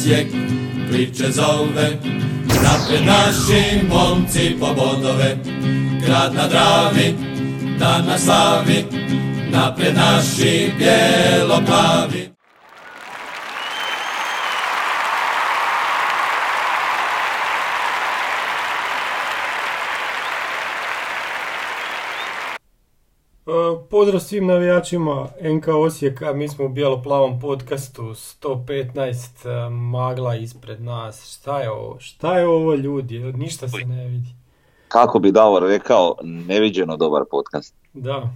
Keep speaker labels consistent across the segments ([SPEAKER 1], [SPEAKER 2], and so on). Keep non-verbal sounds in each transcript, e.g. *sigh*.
[SPEAKER 1] Osijek priče zove. Napred naši momci po bodove, grad na Dravi, dan na slavi. Napred naši bijelo-plavi.
[SPEAKER 2] E, Pozdrav svim navijačima NK Osijeka, mi smo u bijelo-plavom podcastu 115 e, magla ispred nas. Šta je ovo? Šta je ovo ljudi? Ništa se ne vidi.
[SPEAKER 3] kako bi Davor rekao, neviđeno dobar podcast.
[SPEAKER 2] Da. *laughs*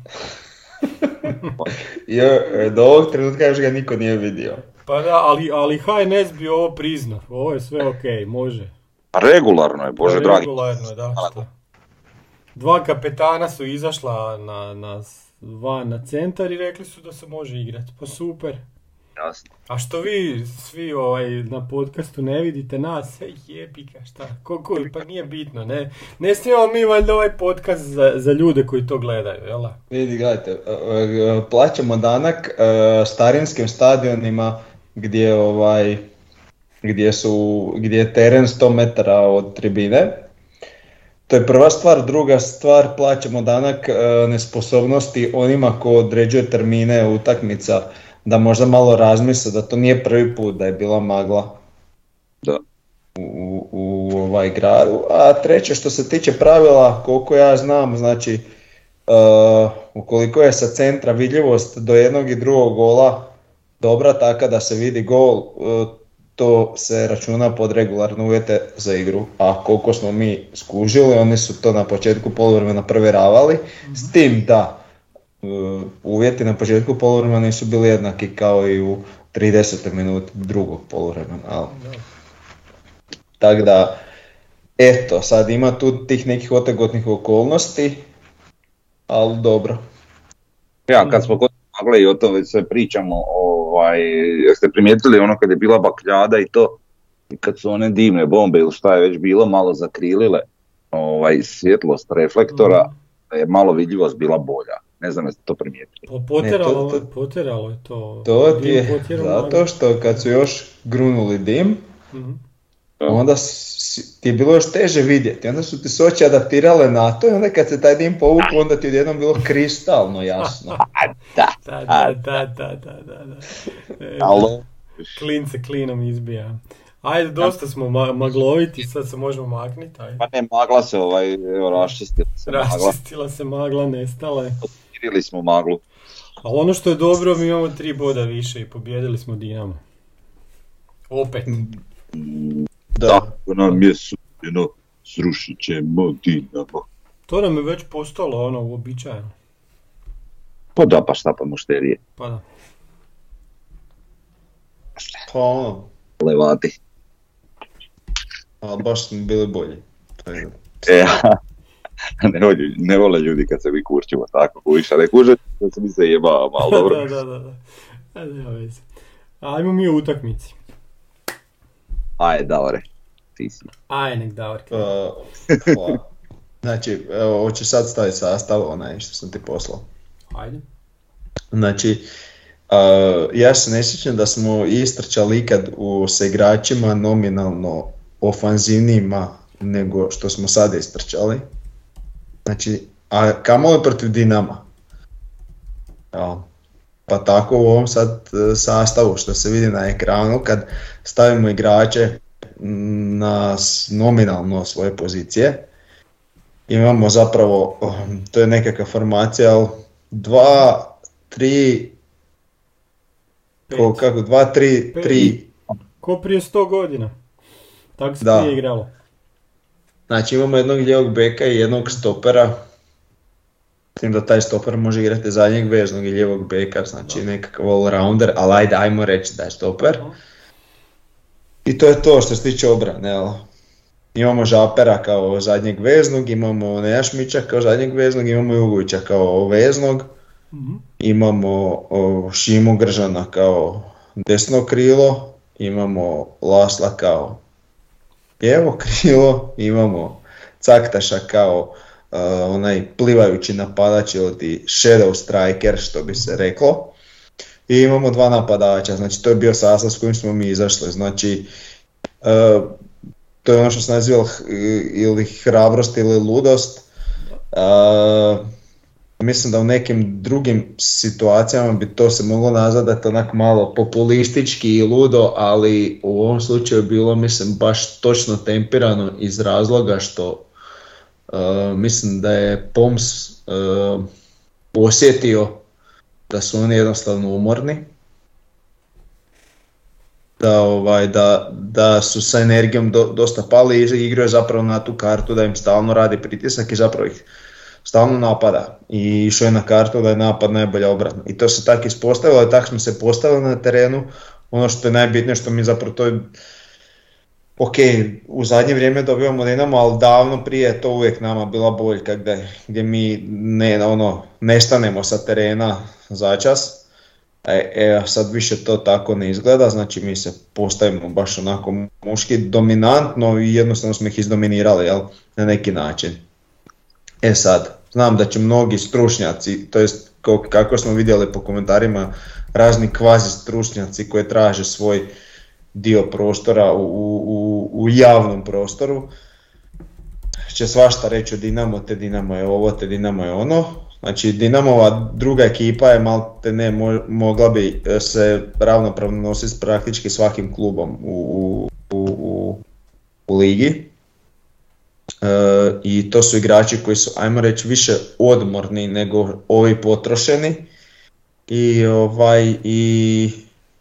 [SPEAKER 4] Jo, e, do ovog trenutka još ga niko nije vidio.
[SPEAKER 2] Pa da, ali, ali HNS bi ovo priznao. Ovo je sve ok, može.
[SPEAKER 3] Pa regularno je, bože dragi.
[SPEAKER 2] Regularno, je, da. Šta? Dva kapetana su izašla na, na, van na centar i rekli su da se može igrati. Pa super.
[SPEAKER 3] Jasno.
[SPEAKER 2] A što vi svi ovaj, na podcastu ne vidite nas, ej jebika, šta, koliko, pa nije bitno, ne, ne snimamo mi valjda ovaj podcast za, za ljude koji to gledaju, jel? da?
[SPEAKER 4] Vidi, gledajte, e, e, plaćamo danak e, starinskim stadionima gdje ovaj gdje su gdje je teren 100 metara od tribine. To je prva stvar, druga stvar plaćamo danak nesposobnosti onima ko određuje termine utakmica da možda malo razmisle da to nije prvi put da je bila magla
[SPEAKER 3] Da.
[SPEAKER 4] u, u ovaj gradu. A treće što se tiče pravila, koliko ja znam, znači uh, ukoliko je sa centra vidljivost do jednog i drugog gola dobra taka da se vidi gol, uh, to se računa pod regularne uvjete za igru. A koliko smo mi skužili, oni su to na početku poluvremena provjeravali, s tim da uh, uvjeti na početku poluvremena nisu bili jednaki kao i u 30. minuti drugog poluvremena. ali- tako da, eto, sad ima tu tih nekih otegotnih okolnosti, ali dobro.
[SPEAKER 3] Ja, kad smo kod magle i o tome već sve pričamo, ovaj, jeste primijetili ono kad je bila bakljada i to, i kad su one dimne bombe ili šta je već bilo malo zakrilile ovaj, svjetlost reflektora, da je malo vidljivost bila bolja. Ne znam jeste to primijetili.
[SPEAKER 2] Po- Poteralo,
[SPEAKER 4] Ne, to- to-
[SPEAKER 2] poteralo je to.
[SPEAKER 4] To ti je zato što kad su još grunuli dim,
[SPEAKER 2] Mhm.
[SPEAKER 3] Da.
[SPEAKER 4] onda si- ti je bilo još teže vidjeti. Onda su ti se oči adaptirale na to i onda kad se taj dim povukao, onda ti je odjednom bilo kristalno jasno. *laughs*
[SPEAKER 3] Da,
[SPEAKER 2] Da, da, da, da, da, da, da. E. *laughs* Klin se klinom izbija. Ajde, dosta smo ma- magloviti, sad se možemo makniti, ajde.
[SPEAKER 3] Pa ne, magla se ovaj, evo, raščistila se magla.
[SPEAKER 2] Raščistila se magla, nestala je.
[SPEAKER 3] Smo maglu.
[SPEAKER 2] Ali ono što je dobro, mi imamo tri boda više i pobjedili smo Dinamo. Opet.
[SPEAKER 4] Da.
[SPEAKER 3] Tako nam je sudjeno, srušit ćemo Dinamo.
[SPEAKER 2] To nam je već postalo ono uobičajeno.
[SPEAKER 3] Pa da, pa šta pa mušterije,
[SPEAKER 2] Pa da.
[SPEAKER 4] Pa ono,
[SPEAKER 3] levati.
[SPEAKER 4] ali baš smo bili bolji. To je-
[SPEAKER 3] E, *laughs* ne, vole, ne vole ljudi kad se mi kurčimo tako, kuviš, a ne kuže da se mi se jebavamo, ali *laughs* dobro.
[SPEAKER 2] da, da, da, da. Veze. Ajmo mi u utakmici.
[SPEAKER 3] Ajde, Davore, ti si.
[SPEAKER 2] Aj, nek Davor.
[SPEAKER 4] Pa, hvala. Znači, evo, sad staviti sastav, onaj što sam ti poslao.
[SPEAKER 2] Ajde.
[SPEAKER 4] Znači, a, ja se ne sjećam da smo istrčali ikad u, sa igračima nominalno ofanzivnijima nego što smo sada istrčali. Znači, a kamoli protiv Dinama. Ja. Pa tako u ovom sad e, sastavu što se vidi na ekranu kad stavimo igrače m, na nominalno svoje pozicije. Imamo zapravo, um, to je nekakva formacija, ali dva, tri,
[SPEAKER 2] Pet.
[SPEAKER 4] ko, kako, dva, tri,
[SPEAKER 2] Pet.
[SPEAKER 4] tri,
[SPEAKER 2] Ko prije 100 godina. Tako se
[SPEAKER 4] Da.
[SPEAKER 2] prije igralo.
[SPEAKER 4] znači imamo jednog lijevog beka i jednog stopera, tim da taj stoper može igrati zadnjeg veznog i lijevog beka, znači nekakav all-rounder, ali ajde, ajmo reći da je stoper. I to je to što se tiče obrane, jel? Imamo Žapera kao zadnjeg veznog, imamo Nejašmića kao zadnjeg veznog, imamo Jugovića kao veznog,
[SPEAKER 2] Mhm.
[SPEAKER 4] imamo o, Šimu Gržana kao desno krilo, imamo Lasla kao lijevo krilo, imamo Caktaša kao onaj plivajući napadač ili shadow striker što bi se reklo. i imamo dva napadača, znači to je bio sastav s kojim smo mi izašli, znači e, to je ono što se naziva ili hrabrost ili ludost. E, mislim da u nekim drugim situacijama bi to se moglo nazvati onak malo populistički i ludo, ali u ovom slučaju bilo mislim baš točno tempirano iz razloga što e, mislim da je Poms uh, osjetio da su oni jednostavno umorni, da, ovaj, da, da su sa energijom do, dosta pali i igraju zapravo na tu kartu da im stalno radi pritisak i zapravo ih stalno napada i išao je na kartu da je napad najbolja obrana. I to se tako ispostavilo tako smo se postavili na terenu. Ono što je najbitnije što mi zapravo to ok, u zadnje vrijeme dobivamo Dinamo, ali davno prije je to uvijek nama bila boljka gdje, gdje mi ne, ono, nestanemo sa terena začas. E, e, sad više to tako ne izgleda, znači mi se postavimo baš onako muški dominantno i jednostavno smo ih izdominirali jel, na neki način. E sad, znam da će mnogi stručnjaci, to jest kako smo vidjeli po komentarima, razni kvazi stručnjaci koji traže svoj dio prostora u, u, u javnom prostoru, će svašta reći o Dinamo, te Dinamo je ovo, te Dinamo je ono. Znači Dinamova druga ekipa je mal te ne mogla bi se ravnopravno nositi s praktički svakim klubom u, u, u, u ligi. E, i to su igrači koji su, ajmo reći, više odmorni nego ovi potrošeni i, ovaj, i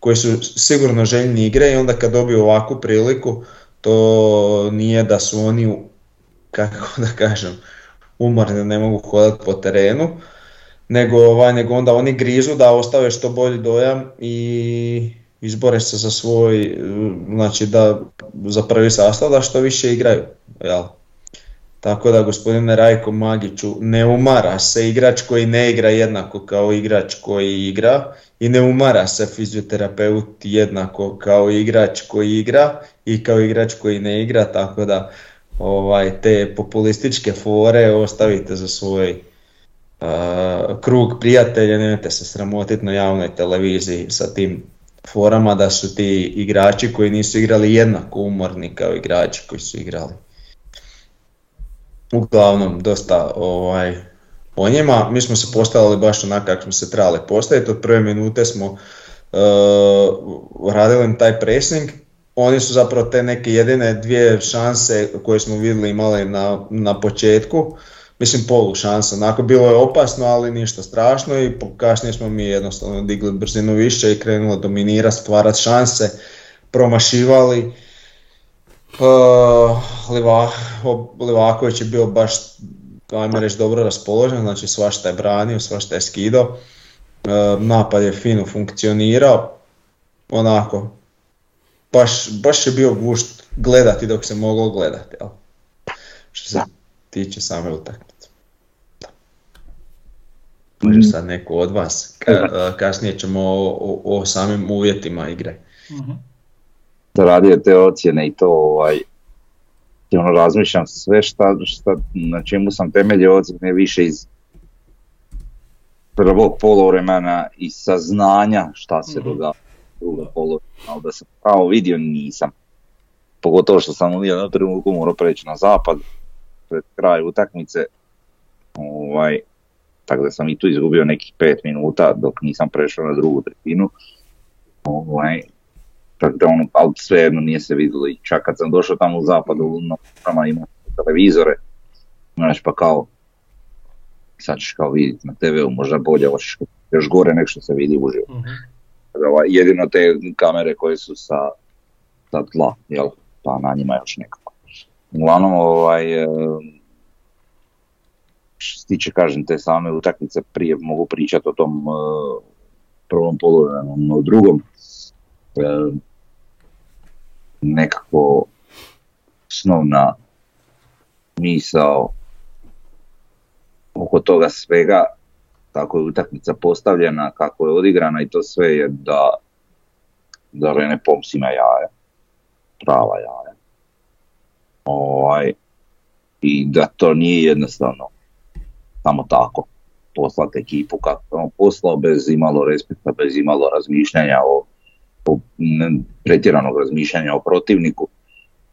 [SPEAKER 4] koji su sigurno željni igre i onda kad dobiju ovakvu priliku, to nije da su oni, kako da kažem, umorni da ne mogu hodati po terenu, nego, ovaj, nego onda oni grizu da ostave što bolji dojam i izbore se za svoj, znači da za prvi sastav da što više igraju. Jel? Tako da gospodine Rajko Magiću ne umara se igrač koji ne igra jednako kao igrač koji igra i ne umara se fizioterapeut jednako kao igrač koji igra i kao igrač koji ne igra, tako da ovaj, te populističke fore ostavite za svoj krug prijatelja, nemojte se sramotiti na javnoj televiziji sa tim forama da su ti igrači koji nisu igrali jednako umorni kao igrači koji su igrali uglavnom dosta ovaj, o njima. Mi smo se postavili baš onako kako smo se trebali postaviti. Od prve minute smo uh, radili taj pressing. Oni su zapravo te neke jedine dvije šanse koje smo vidjeli imali na, na početku. Mislim polu šansa, onako bilo je opasno, ali ništa strašno i kasnije smo mi jednostavno digli brzinu više i krenuli dominirati, stvarati šanse, promašivali Uh, Liva, Livaković je bio baš, ajmo reći, dobro raspoložen, znači svašta je branio, svašta je skido. Uh, napad je fino funkcionirao, onako, baš, baš je bio gušt gledati dok se moglo gledati, jel? Što se tiče same utakmice. Može mm. sad neko od vas, Ka, kasnije ćemo o, o, samim uvjetima igre. mm
[SPEAKER 3] radio te ocjene i to ovaj, ono razmišljam sve šta, šta, na čemu sam temelje ocjene više iz prvog polovremena i saznanja šta se mm događa drugog polovremena, ali da sam pravo vidio nisam. Pogotovo što sam u jednom trenutku morao preći na zapad pred kraj utakmice. Ovaj, tako da sam i tu izgubio nekih pet minuta dok nisam prešao na drugu tretinu. Ovaj, tako da ono, ali svejedno nije se vidjelo i čak kad sam došao tamo u zapadu, na imao televizore, znaš pa kao, sad ćeš kao vidjeti na TV-u možda bolje, hoćeš još gore nego što se vidi uživo. Ovaj, jedino te kamere koje su sa, sa tla, jel, pa na njima još nekako. Uglavnom, ovaj, što se tiče, kažem, te same utakmice, prije mogu pričati o tom uh, prvom polovremenu, no drugom, nekako osnovna misao oko toga svega, kako je utakmica postavljena, kako je odigrana i to sve je da, da Rene Poms ima jaja, prava jaja. Ovaj, I da to nije jednostavno samo tako. poslati ekipu kako je on poslao, bez imalo respekta, bez imalo razmišljanja o, o pretjeranog razmišljanja o protivniku,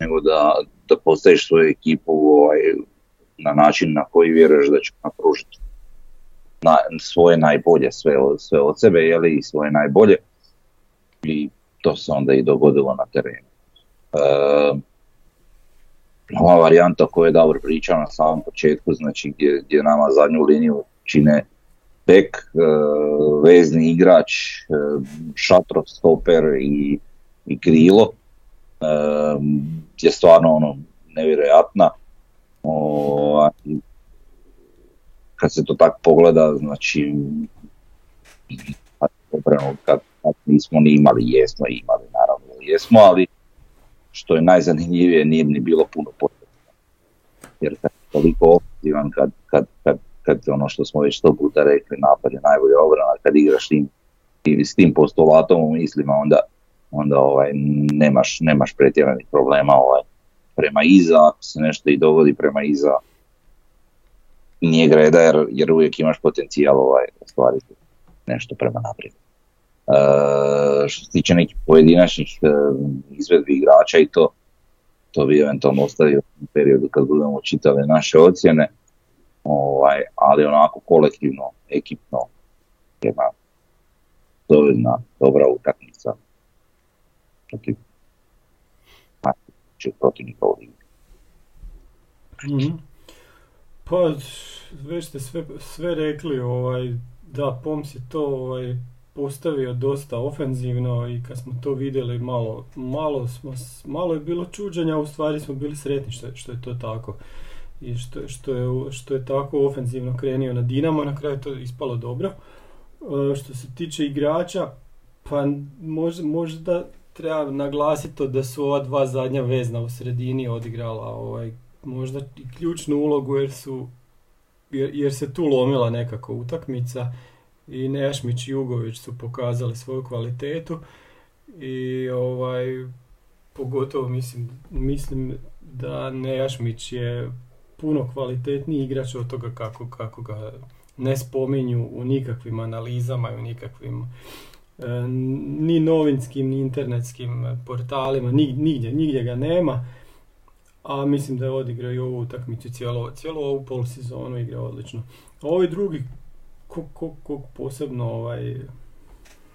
[SPEAKER 3] nego da, da postaviš svoju ekipu ovaj, na način na koji vjeruješ da će napružiti na, svoje najbolje, sve, sve od sebe, jeli, i svoje najbolje. I to se onda i dogodilo na terenu. E, ova varijanta koju je Davor pričao na samom početku, znači gdje, gdje nama zadnju liniju čine bek, e, vezni igrač, e, šatrov stoper i, i krilo, e, je stvarno ono nevjerojatna. O, kad se to tako pogleda, znači kad, kad nismo ni imali, jesmo imali, naravno jesmo, ali što je najzanimljivije nije ni bilo puno potrebno. Jer kad je toliko ofenzivan, kad, kad, kad, kad ono što smo već sto puta rekli, napad je najbolja obrana, kad igraš tim, s tim postulatom u mislima, onda, onda ovaj, nemaš, nemaš pretjeranih problema ovaj, prema iza, se nešto i dogodi prema iza, nije greda jer, jer uvijek imaš potencijal ovaj, ostvariti nešto prema naprijed. E, što se tiče nekih pojedinačnih e, izvedbi igrača i to, to bi eventualno ostavio u periodu kad budemo čitali naše ocjene, ovaj, ali onako kolektivno, ekipno, jedna dovoljna, dobra utakmica protiv protivnika u
[SPEAKER 2] mm Pa, već ste sve, sve rekli, ovaj, da, Poms je to ovaj, postavio dosta ofenzivno i kad smo to vidjeli malo, malo, smo, malo je bilo čuđenja, u stvari smo bili sretni što, što je to tako i što, što, je, što je tako ofenzivno krenio na Dinamo, na kraju to ispalo dobro. E, što se tiče igrača, pa možda, možda treba naglasiti da su ova dva zadnja vezna u sredini odigrala ovaj, možda i ključnu ulogu jer su jer, jer se tu lomila nekako utakmica i Nejašmić i Jugović su pokazali svoju kvalitetu i ovaj pogotovo mislim, mislim da Nejašmić je puno kvalitetniji igrač od toga kako, kako ga ne spominju u nikakvim analizama i u nikakvim e, ni novinskim ni internetskim portalima, nigdje, nigdje ga nema. A mislim da je odigrao i ovu utakmicu cijelo, cijelo ovu polusezonu igra odlično. Ovi drugi ko, ko, posebno ovaj,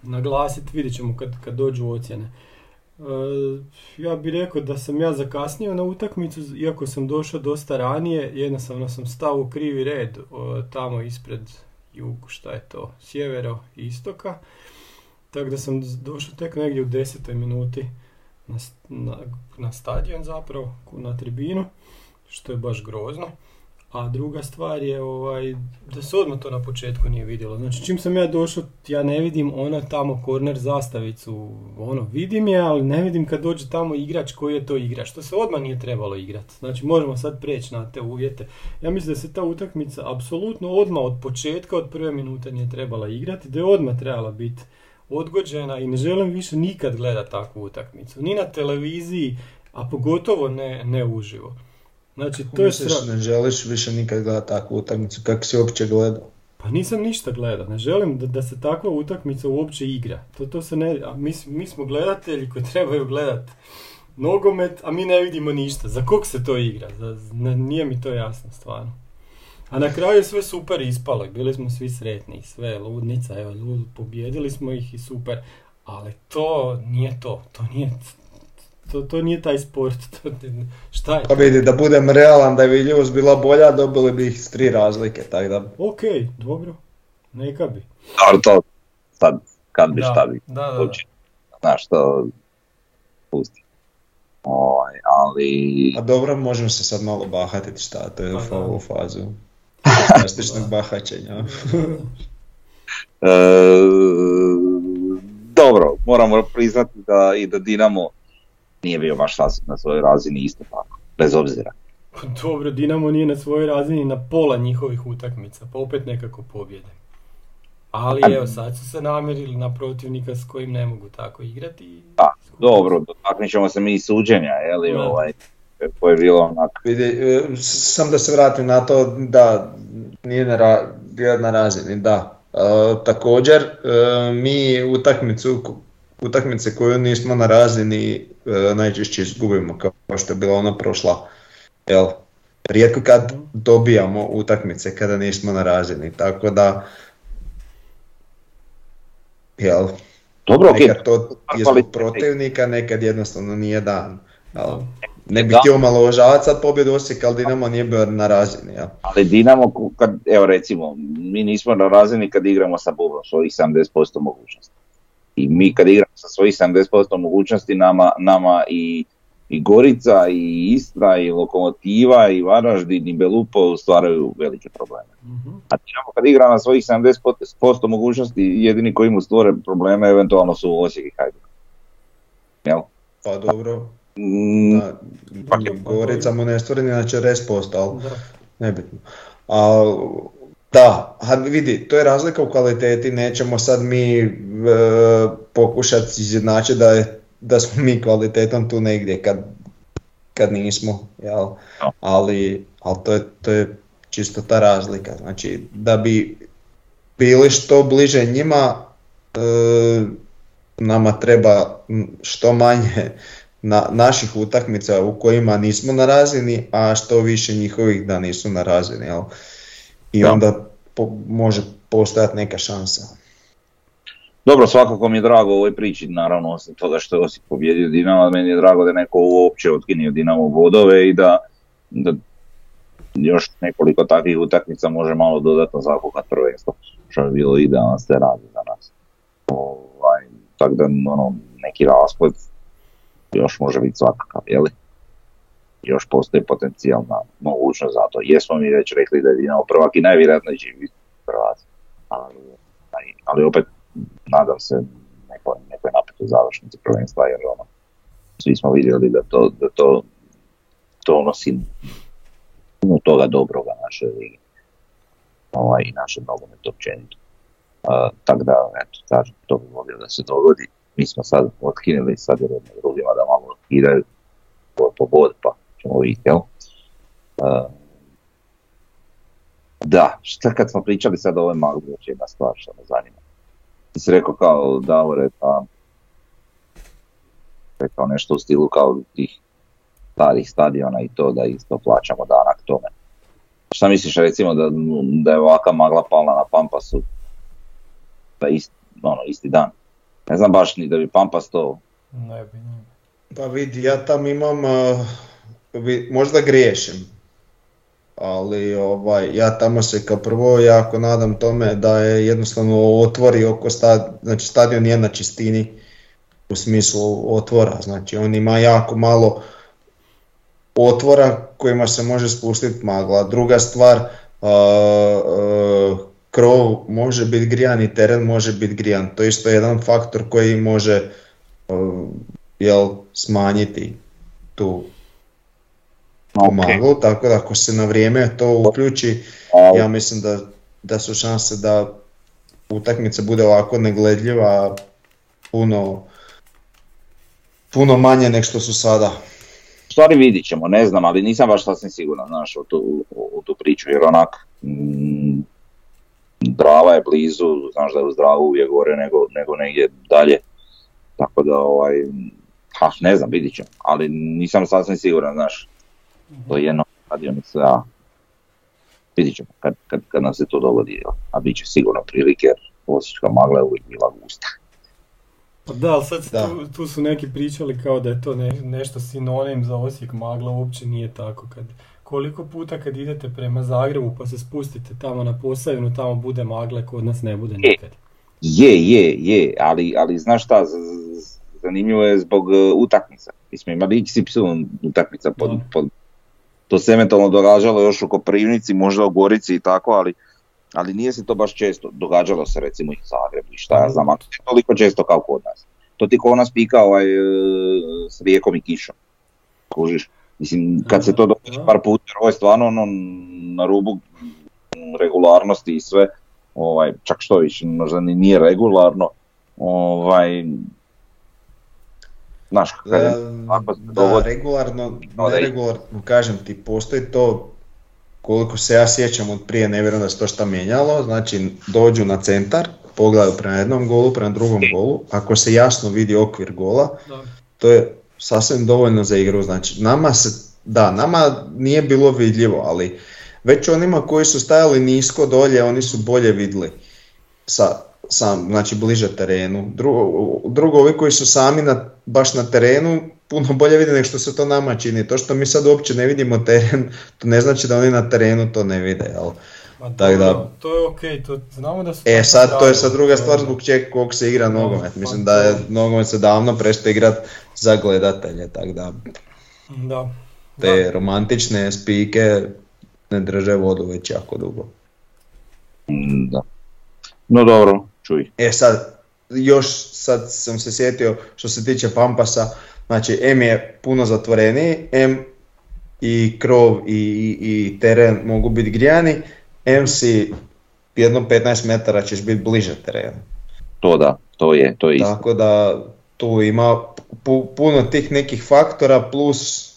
[SPEAKER 2] naglasiti, vidjet ćemo kad, kad dođu ocjene. E, ja bih rekao da sam ja zakasnio na utakmicu, iako sam došao dosta ranije, jednostavno sam stao u krivi red tamo ispred jugu, šta je to, sjevero i istoka. Tako da sam došao tek negdje u desetoj minuti na, na, stadion zapravo, na tribinu, što je baš grozno. A druga stvar je ovaj, da se odmah to na početku nije vidjelo. Znači čim sam ja došao, ja ne vidim ono tamo korner zastavicu, ono vidim je, ali ne vidim kad dođe tamo igrač koji je to igrač. To se odmah nije trebalo igrati. Znači možemo sad preći na te uvjete. Ja mislim da se ta utakmica apsolutno odmah od početka, od prve minute nije trebala igrati, da je odmah trebala biti odgođena i ne želim više nikad gledati takvu utakmicu. Ni na televiziji, a pogotovo ne, ne uživo. Znači, to je
[SPEAKER 4] ne želiš više nikad gledati takvu utakmicu, kako si uopće gledao?
[SPEAKER 2] Pa nisam ništa gledao, ne želim da, da se takva utakmica uopće igra. To, to se ne, a mi, mi smo gledatelji koji trebaju gledati nogomet, a mi ne vidimo ništa. Za kog se to igra? Za, ne, nije mi to jasno stvarno. A na kraju je sve super ispalo i bili smo svi sretni, sve ludnica, evo, lud, pobjedili smo ih i super. Ali to nije to, to nije, to, to nije taj sport, *laughs* to, šta je?
[SPEAKER 4] Pa vidi, da budem realan, da je Viljuš bila bolja, dobili bi ih s tri razlike, tako da...
[SPEAKER 2] Ok, dobro, neka bi.
[SPEAKER 3] Ali to, sad, kad bi, šta bi.
[SPEAKER 2] Da, da,
[SPEAKER 3] Znaš, to, pusti. Ovaj, ali...
[SPEAKER 4] A dobro, možemo se sad malo bahatiti šta, to je pa, u fazu *laughs* plastičnog bahaćenja.
[SPEAKER 3] e, dobro, moramo priznati da i da Dinamo nije bio baš na svojoj razini isto tako, bez obzira.
[SPEAKER 2] Dobro, Dinamo nije na svojoj razini na pola njihovih utakmica, pa opet nekako pobjede. Ali evo, sad su se namjerili na protivnika s kojim ne mogu tako igrati.
[SPEAKER 3] Da, dobro, dotaknut ćemo se mi i suđenja, je li, ovaj, koje je bilo onako.
[SPEAKER 4] Vidi, e, sam da se vratim na to da nije bio na razini, da. E, također, e, mi utakmicu, utakmice koju nismo na razini e, najčešće izgubimo, kao što je bila ona prošla. Jel? Rijetko kad dobijamo utakmice kada nismo na razini, tako da jel,
[SPEAKER 3] Dobro,
[SPEAKER 4] nekad to je zbog protivnika, nekad jednostavno nije dan. Jel? Ne bih htio omalovažavati sad pobjedu Osijeka, ali Dinamo nije bio na razini. Jel?
[SPEAKER 3] Ali Dinamo, kad, evo recimo, mi nismo na razini kad igramo sa Bubrom, svojih 70% mogućnosti. I mi kad igramo sa svojih 70% mogućnosti, nama, nama i, i Gorica, i Istra, i Lokomotiva, i Varaždin, i Belupo stvaraju velike probleme. A Dinamo kad igra na svojih 70% mogućnosti, jedini koji mu stvore probleme eventualno su Osijek i Hajduk. Jel?
[SPEAKER 4] Pa dobro,
[SPEAKER 3] Mm,
[SPEAKER 4] da,
[SPEAKER 3] je-
[SPEAKER 4] Gorica mu ne stvori ni na 40%, ali nebitno. A, da, a vidi, to je razlika u kvaliteti, nećemo sad mi e, pokušati izjednačiti da, je, da smo mi kvalitetom tu negdje kad, kad nismo, jel? Ali, ali to, je, to je čisto ta razlika, znači da bi bili što bliže njima, e, nama treba što manje na, naših utakmica u kojima nismo na razini, a što više njihovih da nisu na razini. Jel? I
[SPEAKER 3] Da.
[SPEAKER 4] onda po- može postojati neka šansa.
[SPEAKER 3] Dobro, svakako mi je drago u ovoj priči, naravno osim toga što je Osijek pobjedio Dinamo, meni je drago da je neko uopće otkinio Dinamo bodove i da, da još nekoliko takvih utakmica može malo dodatno zakuhat prvenstvo, što bi bilo idealno ste radi za nas. Ovaj, tako da ono, neki rasplet još može biti svakakav, jeli? Još postoji potencijalna mogućnost za to. Jesmo mi već rekli da je Dinamo prvak i najvjerojatnije će biti prvac. Ali, ali opet nadam se nekoj, nekoj napetoj završnici prvenstva jer ono, svi smo vidjeli da to, da to donosi puno toga dobroga naše ligi ovaj, i naše nogomet općenito. Uh, tako da, eto, kažem, to bi volio da se dogodi. Mi smo sad otkinuli, sad je drugima da malo otkidaju po, po bod, pa vidjeti, jel? Uh, da, šta kad smo pričali sad o ovoj magli, još jedna stvar što me zanima. Ti si rekao kao Davore, pa rekao nešto u stilu kao tih starih stadiona i to da isto plaćamo danak tome. Šta misliš recimo da, da je ovaka magla pala na Pampasu da ist, ono, isti dan? Ne znam baš ni da bi Pampas to
[SPEAKER 2] Ne bi, ne bi.
[SPEAKER 4] Pa vidi, ja tam imam, uh, vi- možda griješim, ali ovaj, ja tamo se kao prvo jako nadam tome da je jednostavno otvori oko stadion, znači stadion je na čistini u smislu otvora, znači on ima jako malo otvora kojima se može spustiti magla. Druga stvar, uh, krov može biti grijan i teren može biti grijan. To je isto jedan faktor koji može uh, jel, smanjiti tu
[SPEAKER 3] Ok.
[SPEAKER 4] maglu, tako da ako se na vrijeme to uključi, ja mislim da, da su šanse da utakmica bude ovako negledljiva puno, puno manje nego što su sada.
[SPEAKER 3] U stvari vidit ćemo, ne znam, ali nisam baš sasvim siguran, znaš, u tu, u, u tu priču, jer onak, mm, Drava je blizu, znaš da je uz Dravu uvijek gore nego, nego negdje dalje, tako da, ovaj, ha, ne znam, vidit ćemo, ali nisam sasvim siguran, znaš, to je jedno stadionice, a vidit ćemo kad, kad, kad nam se to dogodi, a bit će sigurno prilike, jer Osječka magla je uvijek bila gusta.
[SPEAKER 2] Pa da, ali sad
[SPEAKER 4] Da.
[SPEAKER 2] Tu, tu su neki pričali kao da je to ne- nešto sinonim za Osijek magla, uopće nije tako. Kad, koliko puta kad idete prema Zagrebu pa se spustite tamo na Posavinu, tamo bude magle, kod nas ne bude nikad.
[SPEAKER 3] Je, je, je, ali, ali znaš šta, z- z- zanimljivo je zbog uh, utakmica. Mi smo imali XY utakmica pod,
[SPEAKER 2] Da.
[SPEAKER 3] pod, to se eventualno događalo još u Koprivnici, možda u Gorici i tako, ali, ali nije se to baš često. Događalo se recimo i u Zagrebu i šta ja znam, ali toliko često kao kod nas. To ti kod nas pika ovaj, uh, s rijekom i kišom. Kužiš? Mislim, kad se to događa par puta, ovo je stvarno ono, na rubu regularnosti i sve, ovaj, čak što više, možda ni nije regularno, ovaj, znaš, kad je,
[SPEAKER 4] Da,
[SPEAKER 3] ako se
[SPEAKER 4] da, regularno,
[SPEAKER 3] No, da i-
[SPEAKER 4] neregularno, kažem ti, postoji to koliko se ja sjećam od prije, ne vjerujem da se to šta mijenjalo, znači dođu na centar, pogledaju prema jednom golu, prema drugom golu, ako se jasno vidi okvir gola,
[SPEAKER 2] Da.
[SPEAKER 4] to je sasvim dovoljno za igru. Znači, nama se, da, nama nije bilo vidljivo, ali već onima koji su stajali nisko dolje, oni su bolje vidjeli sa, sam, znači bliže terenu. Drugo, drugo, ovi koji su sami na, baš na terenu, puno bolje vide nego što se to nama čini. To što mi sad uopće ne vidimo teren, to ne znači da oni na terenu to ne vide, jel?
[SPEAKER 2] Ma
[SPEAKER 4] Tak da-
[SPEAKER 2] to je okej, to znamo da su...
[SPEAKER 4] E
[SPEAKER 2] tako
[SPEAKER 4] sad, to je sad druga stvar zbog čega koliko se igra nogomet.
[SPEAKER 2] pa
[SPEAKER 4] Mislim da je nogomet se davno prestao igrat za gledatelje, tako da
[SPEAKER 2] Da.
[SPEAKER 4] te romantične spike ne drže vodu već jako dugo.
[SPEAKER 3] Da. No dobro, čuj.
[SPEAKER 4] E sad, još sad sam se sjetio što se tiče Pampasa, znači M je puno zatvoreniji, M i krov i, i, i teren mogu biti grijani, M si jedno 15 metara ćeš biti bliže terenu.
[SPEAKER 3] To da, to je, to je isto.
[SPEAKER 4] Tako da tu ima pu- puno tih nekih faktora plus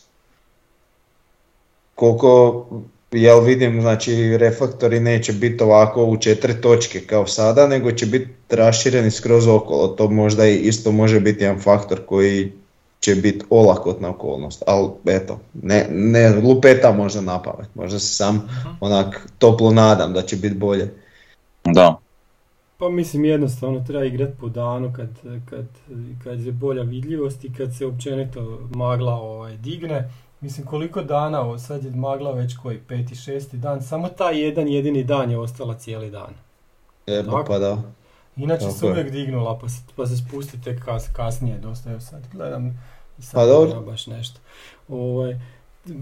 [SPEAKER 4] koliko jel vidim znači reflektori neće biti ovako u četiri točke kao sada nego će biti rašireni skroz okolo. To možda i isto može biti jedan faktor koji će biti olakotna okolnost, ali eto, ne, ne lupeta možda na pamet, možda se sam onak toplo nadam da će biti bolje.
[SPEAKER 3] Da.
[SPEAKER 2] Pa mislim jednostavno treba igrat po danu kad, kad, kad je bolja vidljivost i kad se općenito magla ovaj, digne. Mislim koliko dana, ovo sad je magla već koji, peti, šesti dan, samo taj jedan jedini dan je ostala cijeli dan. Tako.
[SPEAKER 4] pa da.
[SPEAKER 2] Inače
[SPEAKER 4] Tako
[SPEAKER 2] se
[SPEAKER 4] je.
[SPEAKER 2] uvijek dignula pa se, pa se spusti tek kas, kasnije dosta, evo sad gledam i sad
[SPEAKER 4] Pa dobro.
[SPEAKER 2] baš nešto. Ovaj,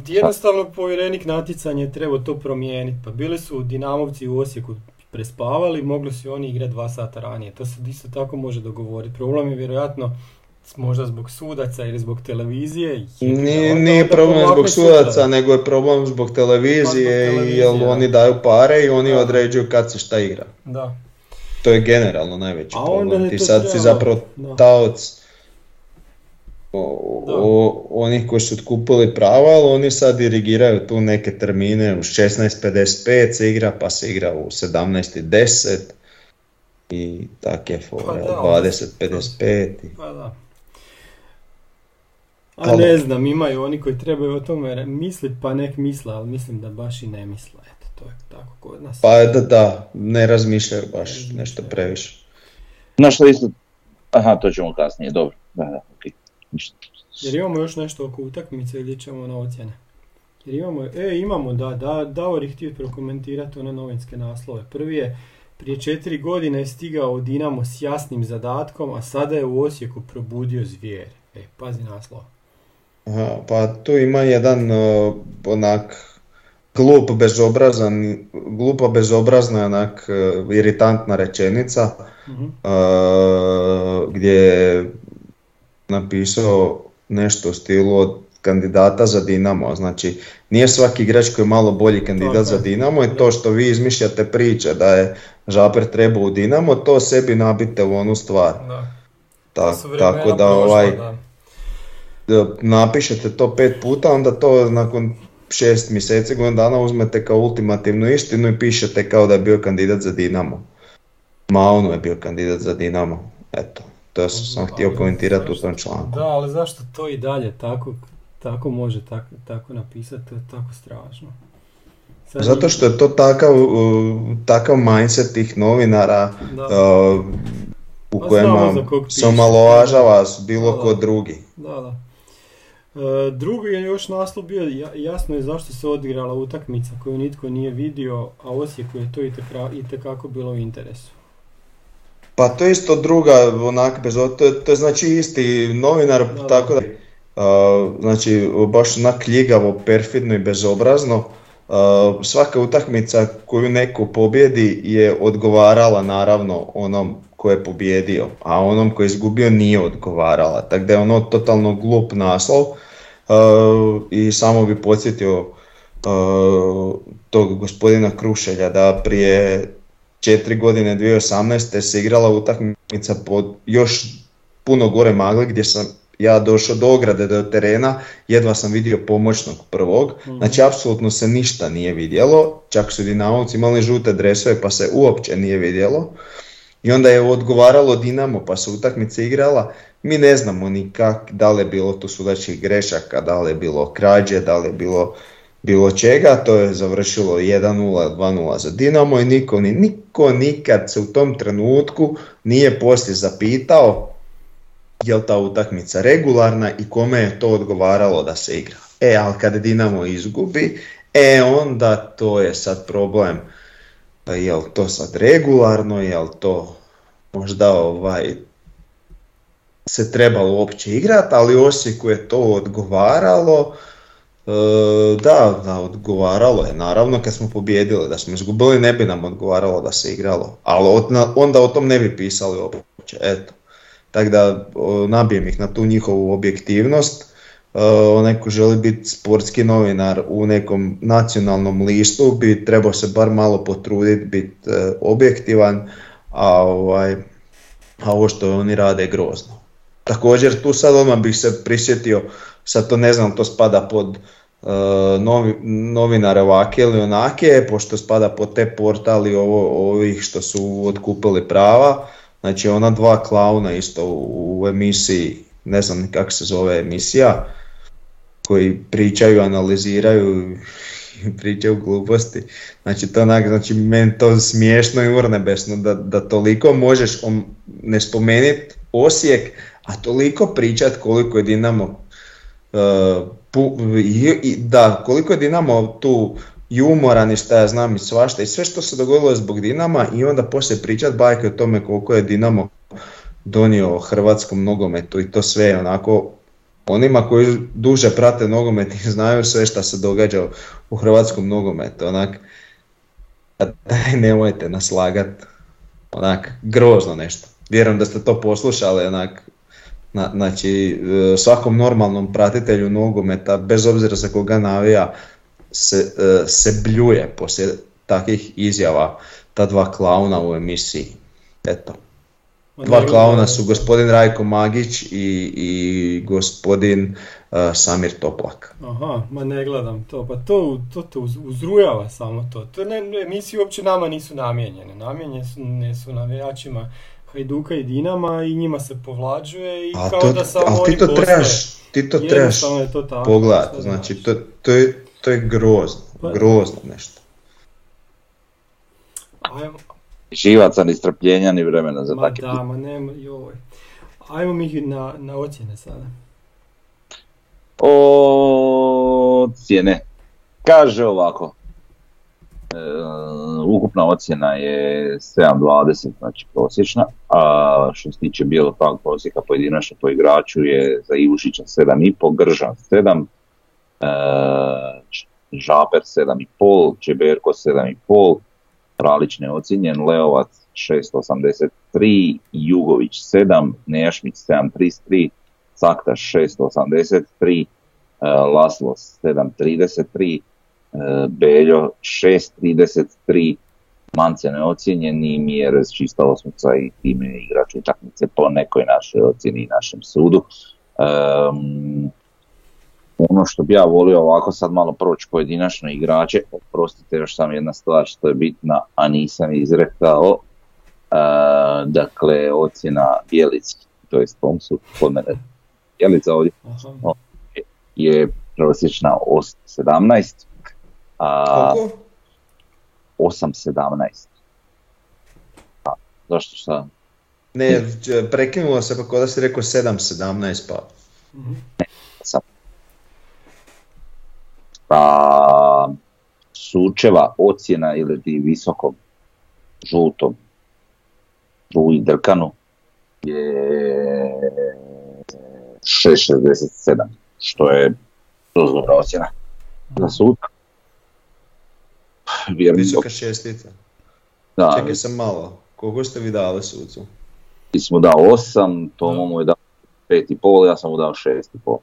[SPEAKER 2] jednostavno povjerenik natjecanja treba to promijeniti, pa bili su Dinamovci u Osijeku prespavali, mogli su i oni igrati dva sata ranije, to se isto tako može dogovoriti. Problem je vjerojatno možda zbog sudaca ili zbog televizije.
[SPEAKER 4] Nije,
[SPEAKER 2] Onda-
[SPEAKER 4] nije
[SPEAKER 2] onda
[SPEAKER 4] problem zbog sudaca, nego je problem zbog televizije,
[SPEAKER 2] Pa zbog
[SPEAKER 4] i
[SPEAKER 2] televizije,
[SPEAKER 4] jer
[SPEAKER 2] da.
[SPEAKER 4] oni daju pare i oni
[SPEAKER 2] Da.
[SPEAKER 4] određuju kad se šta igra.
[SPEAKER 2] Da.
[SPEAKER 4] To je generalno najveći
[SPEAKER 2] A
[SPEAKER 4] problem. Ti sad si
[SPEAKER 2] trebalo-
[SPEAKER 4] zapravo
[SPEAKER 2] da.
[SPEAKER 4] taoc o- o- onih koji su otkupili prava, ali oni sad dirigiraju tu neke termine u 16.55 se igra, pa se igra u 17.10 i tak je
[SPEAKER 2] Pa
[SPEAKER 4] fora,
[SPEAKER 2] da,
[SPEAKER 4] 20.55 i...
[SPEAKER 2] Pa da. A ne znam, imaju oni koji trebaju o tome mislit, pa nek misle, ali mislim da baš i ne misle. Eto, to je tako kod nas.
[SPEAKER 4] Pa da, da, ne razmišljaju baš
[SPEAKER 2] razmišljaju.
[SPEAKER 4] nešto previše.
[SPEAKER 3] Znaš što isto? Aha, to ćemo kasnije, dobro. Da, da. Ništa.
[SPEAKER 2] Jer imamo još nešto oko utakmice ili ćemo na ocjene? Jer imamo, e imamo, da, da, Davor je htio prokomentirati one novinske naslove. Prvi je, prije četiri godine je stigao Dinamo s jasnim zadatkom, a sada je u Osijeku probudio zvijer. E, pazi naslov.
[SPEAKER 4] Aha, pa tu ima jedan uh, onak glup bezobrazan, glupa bezobrazna onak uh, iritantna rečenica
[SPEAKER 2] Mhm.
[SPEAKER 4] uh, gdje je napisao nešto u stilu od kandidata za Dinamo, znači nije svaki igrač koji je malo bolji kandidat
[SPEAKER 2] Tako
[SPEAKER 4] za. Dinamo i to što vi izmišljate priče da je Žaper trebao u Dinamo, to sebi nabite u onu stvar.
[SPEAKER 2] Da.
[SPEAKER 4] Ta-
[SPEAKER 2] To su vremena
[SPEAKER 4] tako da
[SPEAKER 2] prošla,
[SPEAKER 4] ovaj
[SPEAKER 2] da.
[SPEAKER 4] Da napišete to pet puta, onda to nakon šest mjeseci, godinu dana uzmete kao ultimativnu istinu i pišete kao da je bio kandidat za Dinamo. Maunu je bio kandidat za Dinamo. Eto, to sam, htio komentirati u tom članku.
[SPEAKER 2] Da, ali zašto to i dalje tako, tako može tako, tako napisati, to je tako strašno. Sad
[SPEAKER 4] Zato što je to takav, takav mindset tih novinara
[SPEAKER 2] Da.
[SPEAKER 4] uh, u
[SPEAKER 2] Pa
[SPEAKER 4] kojima se omalovažava bilo
[SPEAKER 2] Da,
[SPEAKER 4] ko drugi.
[SPEAKER 2] Da, da. E, drugi je još naslov bio, ja- jasno je zašto se odigrala utakmica koju nitko nije vidio, a Osijeku je to itekako bilo u interesu.
[SPEAKER 4] Pa to je isto druga, onak, bez, to, je, to je znači isti novinar,
[SPEAKER 2] Da,
[SPEAKER 4] tako da, a, znači baš onak ljigavo, perfidno i bezobrazno. A, svaka utakmica koju neko pobjedi je odgovarala naravno onom ko je pobjedio, a onom ko je izgubio nije odgovarala, tako da je ono totalno glup naslov i samo bi podsjetio a, tog gospodina Krušelja da prije četiri godine 2018. se igrala utakmica pod još puno gore magle gdje sam ja došao do ograde do terena, jedva sam vidio pomoćnog prvog, znači apsolutno se ništa nije vidjelo, čak su Dinamovci imali žute dresove pa se uopće nije vidjelo. I onda je odgovaralo Dinamo pa se utakmica igrala, mi ne znamo ni kak, da li je bilo tu sudačkih grešaka, da li je bilo krađe, da li je bilo bilo čega, to je završilo 1-0, 2-0 za Dinamo i niko, ni, niko nikad se u tom trenutku nije poslije zapitao je li ta utakmica regularna i kome je to odgovaralo da se igra. E, ali kad Dinamo izgubi, e onda to je sad problem, pa je li to sad regularno, je li to možda ovaj se trebalo uopće igrati, ali Osijeku je to odgovaralo, e, da, da, odgovaralo je, naravno kad smo pobjedili, da smo izgubili ne bi nam odgovaralo da se igralo, ali onda o tom ne bi pisali uopće, eto. Tako da nabijem ih na tu njihovu objektivnost. E, onaj ko želi biti sportski novinar u nekom nacionalnom listu bi trebao se bar malo potruditi biti e, objektivan, a, ovaj, a ovo što oni rade je grozno. Također tu sad odmah bih se prisjetio, sad to ne znam, to spada pod uh, novi, novinare ovake ili onake, pošto spada pod te portali ovo, ovih što su otkupili prava, Znači ona dva klauna isto u, emisiji, ne znam kako se zove emisija, koji pričaju, analiziraju *laughs* pričaju gluposti. Znači to onak, znači meni to smiješno i urnebesno da, da toliko možeš ne spomenuti Osijek, a toliko pričat koliko je Dinamo uh, da, koliko je Dinamo tu i umoran i šta ja znam i svašta i sve što se dogodilo je zbog Dinama i onda poslije pričat bajke o tome koliko je Dinamo donio hrvatskom nogometu i to sve onako onima koji duže prate nogomet i znaju sve što se događa u hrvatskom nogometu onak daj *laughs* nemojte naslagat onak grozno nešto. Vjerujem da ste to poslušali onak znači e, svakom normalnom pratitelju nogometa bez obzira za koga navija se, e, se bljuje poslije takvih izjava ta dva klauna u emisiji. Eto. Dva klauna su gospodin Rajko Magić i, i gospodin uh, Samir Toplak.
[SPEAKER 2] Aha, ma ne gledam to, pa to, to, to uzrujava samo to. To ne, emisije uopće nama nisu namijenjene, namijenjene su, ne su navijačima Hajduka i Dinama i njima se povlađuje i kao to, da samo
[SPEAKER 4] ali ti to trebaš, ti to trebaš pogledati, znači to, to je to je grozno, pa- grozno nešto.
[SPEAKER 3] Ajmo. Živaca ni strpljenja ni vremena za
[SPEAKER 2] ma da, ma nema, joj. Ajmo mi na, na ocjene sada.
[SPEAKER 3] Ocjene. Kaže ovako. E, ukupna ocjena je 7.20, znači prosječna, a što se tiče bijelog prosjeka pojedinačno po igraču je za Ivušića 7.5, Gržan 7, E, Žaper 7,5, Čeberko 7,5, Ralić neocijenjen, Leovac 683, Jugović 7, Nejašmić 733, Saktaš 683, e, Laslo 733, e, Beljo 633, Mance neocijenjen i Mjerez čista osmica i time igrač utakmice po nekoj našoj ocjeni i našem sudu. Ono što bi ja volio ovako sad malo proći pojedinačno igrače, oprostite još sam jedna stvar što je bitna, a nisam izrekao, e, dakle ocjena Bjelici, to je Tomsu, kod mene Bjelica ovdje, je prosječna 8-17, a 8-17. Zašto šta?
[SPEAKER 4] Ne, prekinulo se pa kod da si rekao 7-17 pa.
[SPEAKER 3] Ne, sam pa sučeva ocjena ili ti visokom žutom i drkanu je 6.67 što je dobra ocjena za sud.
[SPEAKER 4] Visoka šestica. Da. Čekaj sam malo, koliko ste vi dali sucu?
[SPEAKER 3] Mi smo dao 8, Tomo mu je dao 5,5, ja sam mu dao 6,5. to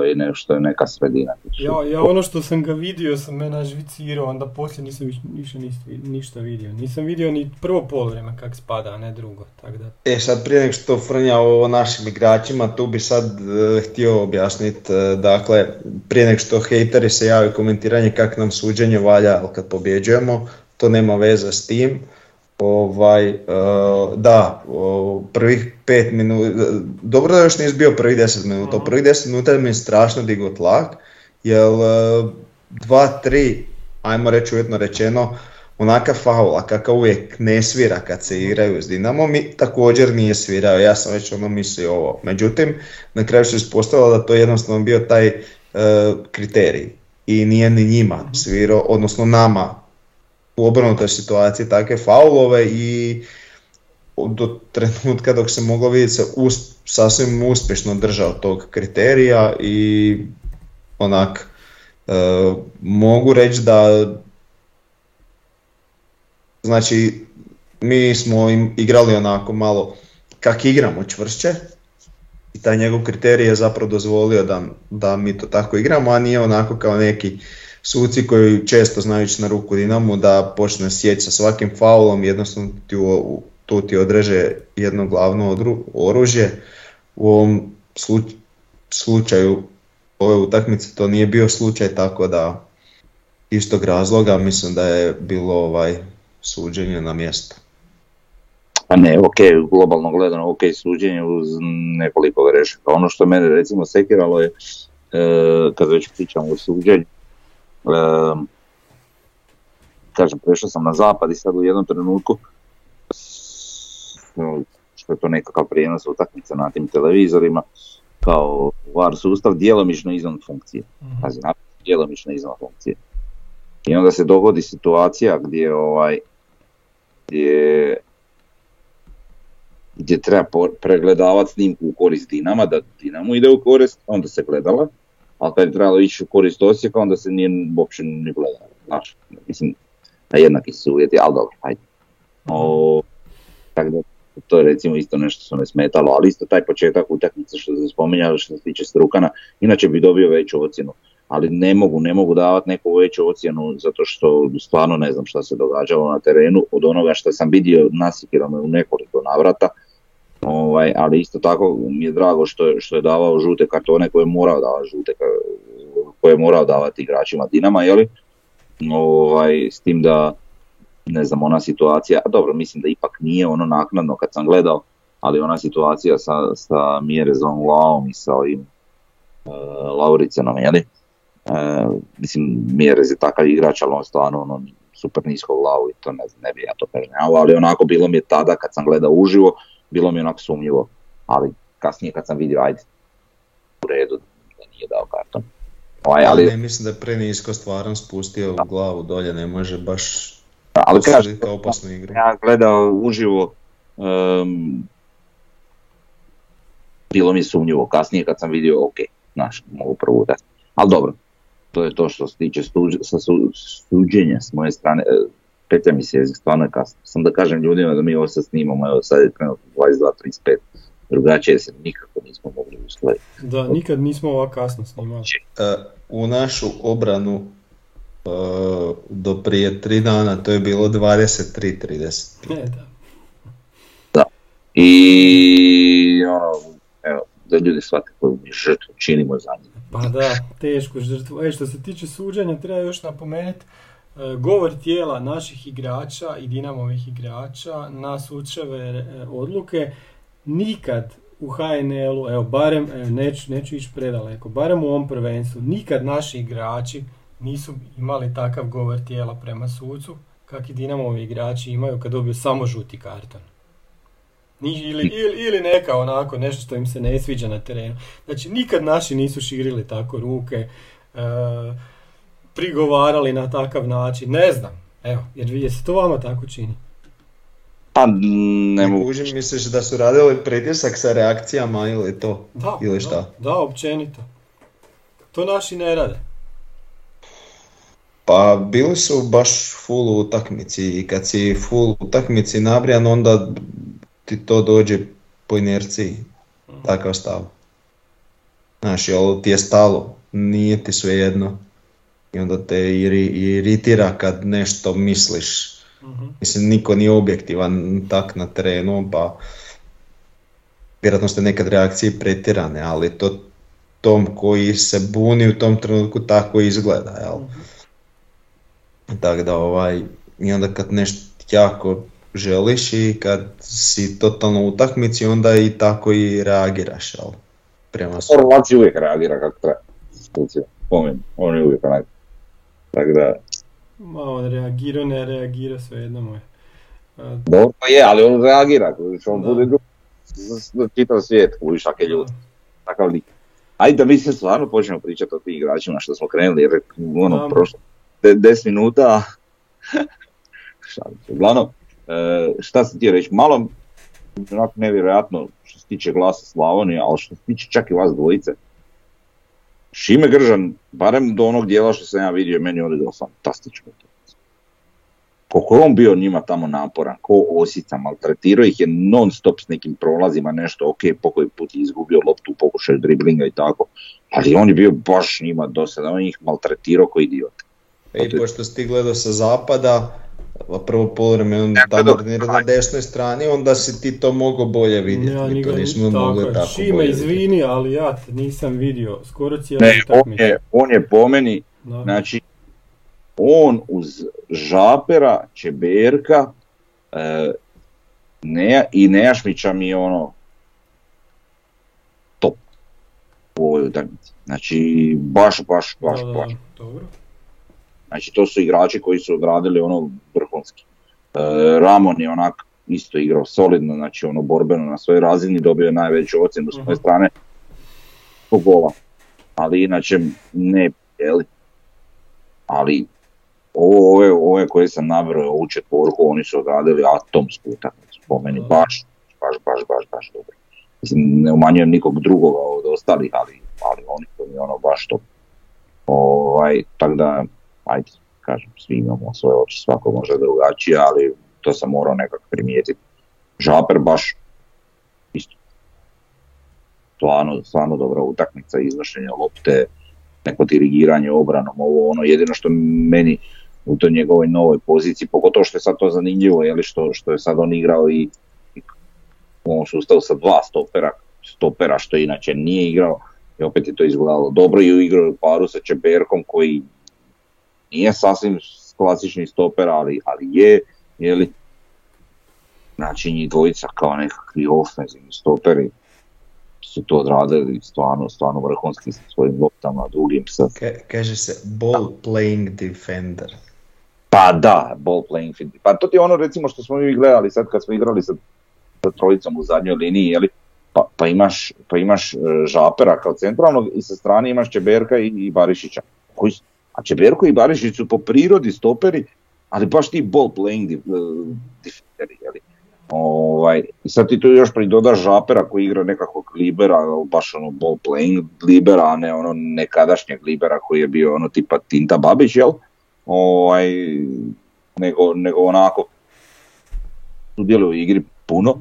[SPEAKER 3] je nešto, neka sredina.
[SPEAKER 2] Ja, ja ono što sam ga vidio sam me nažvicirao, onda poslije nisam više ništa vidio. Nisam vidio ni prvo polovreme kak spada, a ne drugo. Tak da.
[SPEAKER 4] E sad prije nego što frnja o našim igračima, tu bi sad e, htio objasniti, uh, dakle prije nego što hejteri se javaju komentiranje kak nam suđenje valja, ali kad pobjeđujemo, to nema veze s tim. Ovaj, uh, da, uh, prvih pet minuta, dobro da još nisi bio prvih deset minuta, uh prvih deset minuta mi je strašno digo tlak, jer dva, tri, ajmo reći uvjetno rečeno, onaka faula kakav uvijek ne svira kad se igraju s Dinamo, mi također nije svirao, ja sam već ono mislio ovo. Međutim, na kraju se ispostavilo da to jednostavno bio taj uh, kriterij i nije ni njima svirao, odnosno nama u obrnutoj situaciji takve faulove i do trenutka dok se moglo vidjeti se sasvim uspješno držao tog kriterija i onak e, mogu reći da znači mi smo im igrali onako malo kak igramo čvršće i taj njegov kriterij je zapravo dozvolio da, da mi to tako igramo, a nije onako kao neki suci koji često znaju na ruku Dinamu da počne sjeći sa svakim faulom, jednostavno ti u, tu ti odreže jedno glavno oružje. U ovom slučaju ove utakmice to nije bio slučaj, tako da istog razloga mislim da je bilo ovaj suđenje na mjestu.
[SPEAKER 3] Pa ne, ok, globalno gledano, ok, suđenje uz nekoliko grešaka. Ono što mene recimo sekiralo je, e, kad već pričamo o suđenju, e, kažem, prešao sam na zapad i sad u jednom trenutku, što je to nekakav prijenos utakmica na tim televizorima, kao VAR sustav djelomično izvan funkcije. Mm-hmm. djelomično izvan funkcije. I onda se dogodi situacija gdje ovaj gdje gdje treba pregledavati snimku u korist Dinama, da Dinamo ide u korist, onda se gledala, ali kad je trebalo ići u korist Osijeka, onda se nije uopće ni gledalo. Znači, mislim, na jednaki su uvjeti, ali dobro, hajde. O, tako da, to je recimo isto nešto što me smetalo, ali isto taj početak utakmice što se spominjalo što se tiče Strukana, inače bi dobio veću ocjenu, ali ne mogu, ne mogu davati neku veću ocjenu zato što stvarno ne znam šta se događalo na terenu od onoga što sam vidio nasikirano me u nekoliko navrata, ovaj, ali isto tako mi je drago što je, što je davao žute kartone koje je morao davati žute koje je morao davati igračima Dinama, jeli? Ovaj, s tim da ne znam, ona situacija, a dobro, mislim da ipak nije ono naknadno kad sam gledao, ali ona situacija sa, sa Mjerezom Laom i sa ovim uh, Lauricenom, jeli? Uh, mislim, Mjerez je takav igrač, ali on stvarno ono, super nisko glavu i to ne znam, ne bi ja to kažnjavao, ali onako bilo mi je tada kad sam gledao uživo, bilo mi je onako sumnjivo, ali kasnije kad sam vidio, ajde, u redu, da nije dao karton.
[SPEAKER 4] Ovaj, ali... Ne, mislim da je prenisko stvarno spustio u glavu dolje, ne može baš
[SPEAKER 3] ali kažem, opasnu igru. Ja gledao uživo, um, bilo mi je sumnjivo kasnije kad sam vidio, ok, znaš, mogu provutati. Ali dobro, to je to što se tiče sa suđenja s moje strane. E, Petlja mi se stvarno je kasno. Sam da kažem ljudima da mi ovo sad snimamo, evo sad je trenutno 22.35, drugačije se nikako nismo mogli uskladiti.
[SPEAKER 2] Da, nikad nismo ovako kasno snimali.
[SPEAKER 4] Uh, u našu obranu do prije tri dana to je bilo 23.30.
[SPEAKER 2] E, da.
[SPEAKER 3] Da. I ono, evo, da ljudi shvate koju mi žrtvu činimo za njih.
[SPEAKER 2] Pa da, teško žrtvu. E, što se tiče suđenja, treba još napomenuti E, govor tijela naših igrača i Dinamovih igrača na sučeve e, odluke nikad u HNL-u, evo barem, evo, neću, neću ići predaleko, barem u ovom prvenstvu, nikad naši igrači nisu imali takav govor tijela prema sucu kak i Dinamovi igrači imaju kad dobiju samo žuti karton. Ili, ili, ili neka onako nešto što im se ne sviđa na terenu. Znači nikad naši nisu širili tako ruke. Uh, prigovarali na takav način, ne znam. Evo, jer je se to vama tako čini?
[SPEAKER 3] Pa ne mogu.
[SPEAKER 4] misliš da su radili pritisak sa reakcijama ili to?
[SPEAKER 2] Da,
[SPEAKER 4] ili šta?
[SPEAKER 2] Da, da, općenito. To naši ne rade.
[SPEAKER 4] Pa bili su baš full utakmici i kad si full utakmici nabrijan onda ti to dođe po inerciji, mhm. takav stav. Znaš, jel ti je stalo, nije ti svejedno. I onda te iri- iritira kad nešto misliš.
[SPEAKER 2] Mhm.
[SPEAKER 4] Mislim, niko nije objektivan tak na terenu, pa vjerojatno ste nekad reakcije pretjerane, ali to tom koji se buni u tom trenutku tako izgleda, jel? Tako da ovaj, i onda kad nešto jako želiš i kad si totalno u utakmici, onda i tako i reagiraš, jel? Prema.
[SPEAKER 3] Orlaci uvijek reagira kako treba. Recimo, po meni, on je uvijek onaj. Tako da,
[SPEAKER 2] Ma on reagira, ne reagira, sve jedno mu je. A,
[SPEAKER 3] dobro je, ali on reagira, kužiš, on
[SPEAKER 2] Da.
[SPEAKER 3] bude drugo. za čitav svijet, kužiš, takve ljudi, takav lik. Ajde da mi se stvarno počnemo pričati o tim igračima što smo krenuli, jer ono, prošlo 10 minuta. *laughs* Uglavnom, e, šta sam htio reći, malo onako nevjerojatno što se tiče glasa Slavonije, ali što se tiče čak i vas dvojice, Šime Gržan, barem do onog dijela što sam ja vidio, meni je odigrao fantastično. Koliko je on bio njima tamo naporan, ko osica, maltretirao ih je non stop s nekim prolazima, nešto, ok, pokoji put je izgubio loptu u pokušaju driblinga i tako, ali on je bio baš njima dosadan, on je ih maltretirao koji idiot.
[SPEAKER 4] I pošto si ti gledao sa zapada, prvo polovreme on tamo na desnoj strani, onda si ti to mogao bolje vidjeti.
[SPEAKER 2] Ja
[SPEAKER 4] Mi to nismo
[SPEAKER 2] nisam
[SPEAKER 4] mogli
[SPEAKER 2] tako.
[SPEAKER 4] tako
[SPEAKER 2] Šime,
[SPEAKER 4] bolje vidjeti.
[SPEAKER 2] izvini, ali ja te nisam vidio skoro cijelu
[SPEAKER 3] Ne, on je, on je po meni,
[SPEAKER 2] Da.
[SPEAKER 3] znači, on uz Žapera, Čeberka e, ne, i Nejašmića mi je ono top u ovoj utakmici. Znači, baš, baš, baš,
[SPEAKER 2] Da, da,
[SPEAKER 3] baš.
[SPEAKER 2] da, dobro.
[SPEAKER 3] Znači, to su igrači koji su odradili ono vrhunski. E, Ramon je onak isto igrao solidno, znači ono borbeno na svojoj razini, dobio je najveću ocjenu s moje
[SPEAKER 2] Mhm.
[SPEAKER 3] strane po gola. Ali inače ne, jeli. Ali ovo, ove, ove koje sam nabrao, ovu četvorku, oni su odradili atomsku utakmicu, po meni
[SPEAKER 2] Da.
[SPEAKER 3] baš, baš, baš, baš, baš dobro. Mislim, ne umanjujem nikog drugoga od ostalih, ali, ali oni su mi ono baš to. Ovaj, tako da, ajde, kažem, svi imamo svoje oči, svako može drugačije, ali to sam morao nekako primijetiti. Žaper baš isto. Stvarno, stvarno dobra utakmica, iznošenje lopte, neko dirigiranje obranom, ovo ono, jedino što meni u toj njegovoj novoj poziciji, pogotovo što je sad to zanimljivo, je što, što je sad on igrao i, i u ovom sustavu sa dva stopera, stopera što inače nije igrao, i opet je to izgledalo dobro i u paru sa Čeberkom koji nije sasvim klasični stoper, ali, ali je, je li, znači njih dvojica kao nekakvi ofenzivni stoperi su to odradili stvarno, stvarno vrhunski sa svojim loptama, dugim sa
[SPEAKER 4] Ka- kaže se ball playing defender.
[SPEAKER 3] Pa da, ball playing field. Pa to ti je ono recimo što smo mi gledali sad kad smo igrali sa, sa trojicom u zadnjoj liniji, jeli? Pa, pa imaš, pa imaš e, Žapera kao centralnog i sa strane imaš Čeberka i, i Barišića. Koji, su- a Čeberko i Barišić su po prirodi stoperi, ali baš ti ball playing di- e, defenderi, jeli? Ovaj, sad ti tu još pridodaš Žapera koji igra nekakvog libera, baš ono ball playing libera, a ne ono nekadašnjeg libera koji je bio ono tipa Tinta Babić, jel? ovaj, nego, nego onako sudjeluje u igri puno.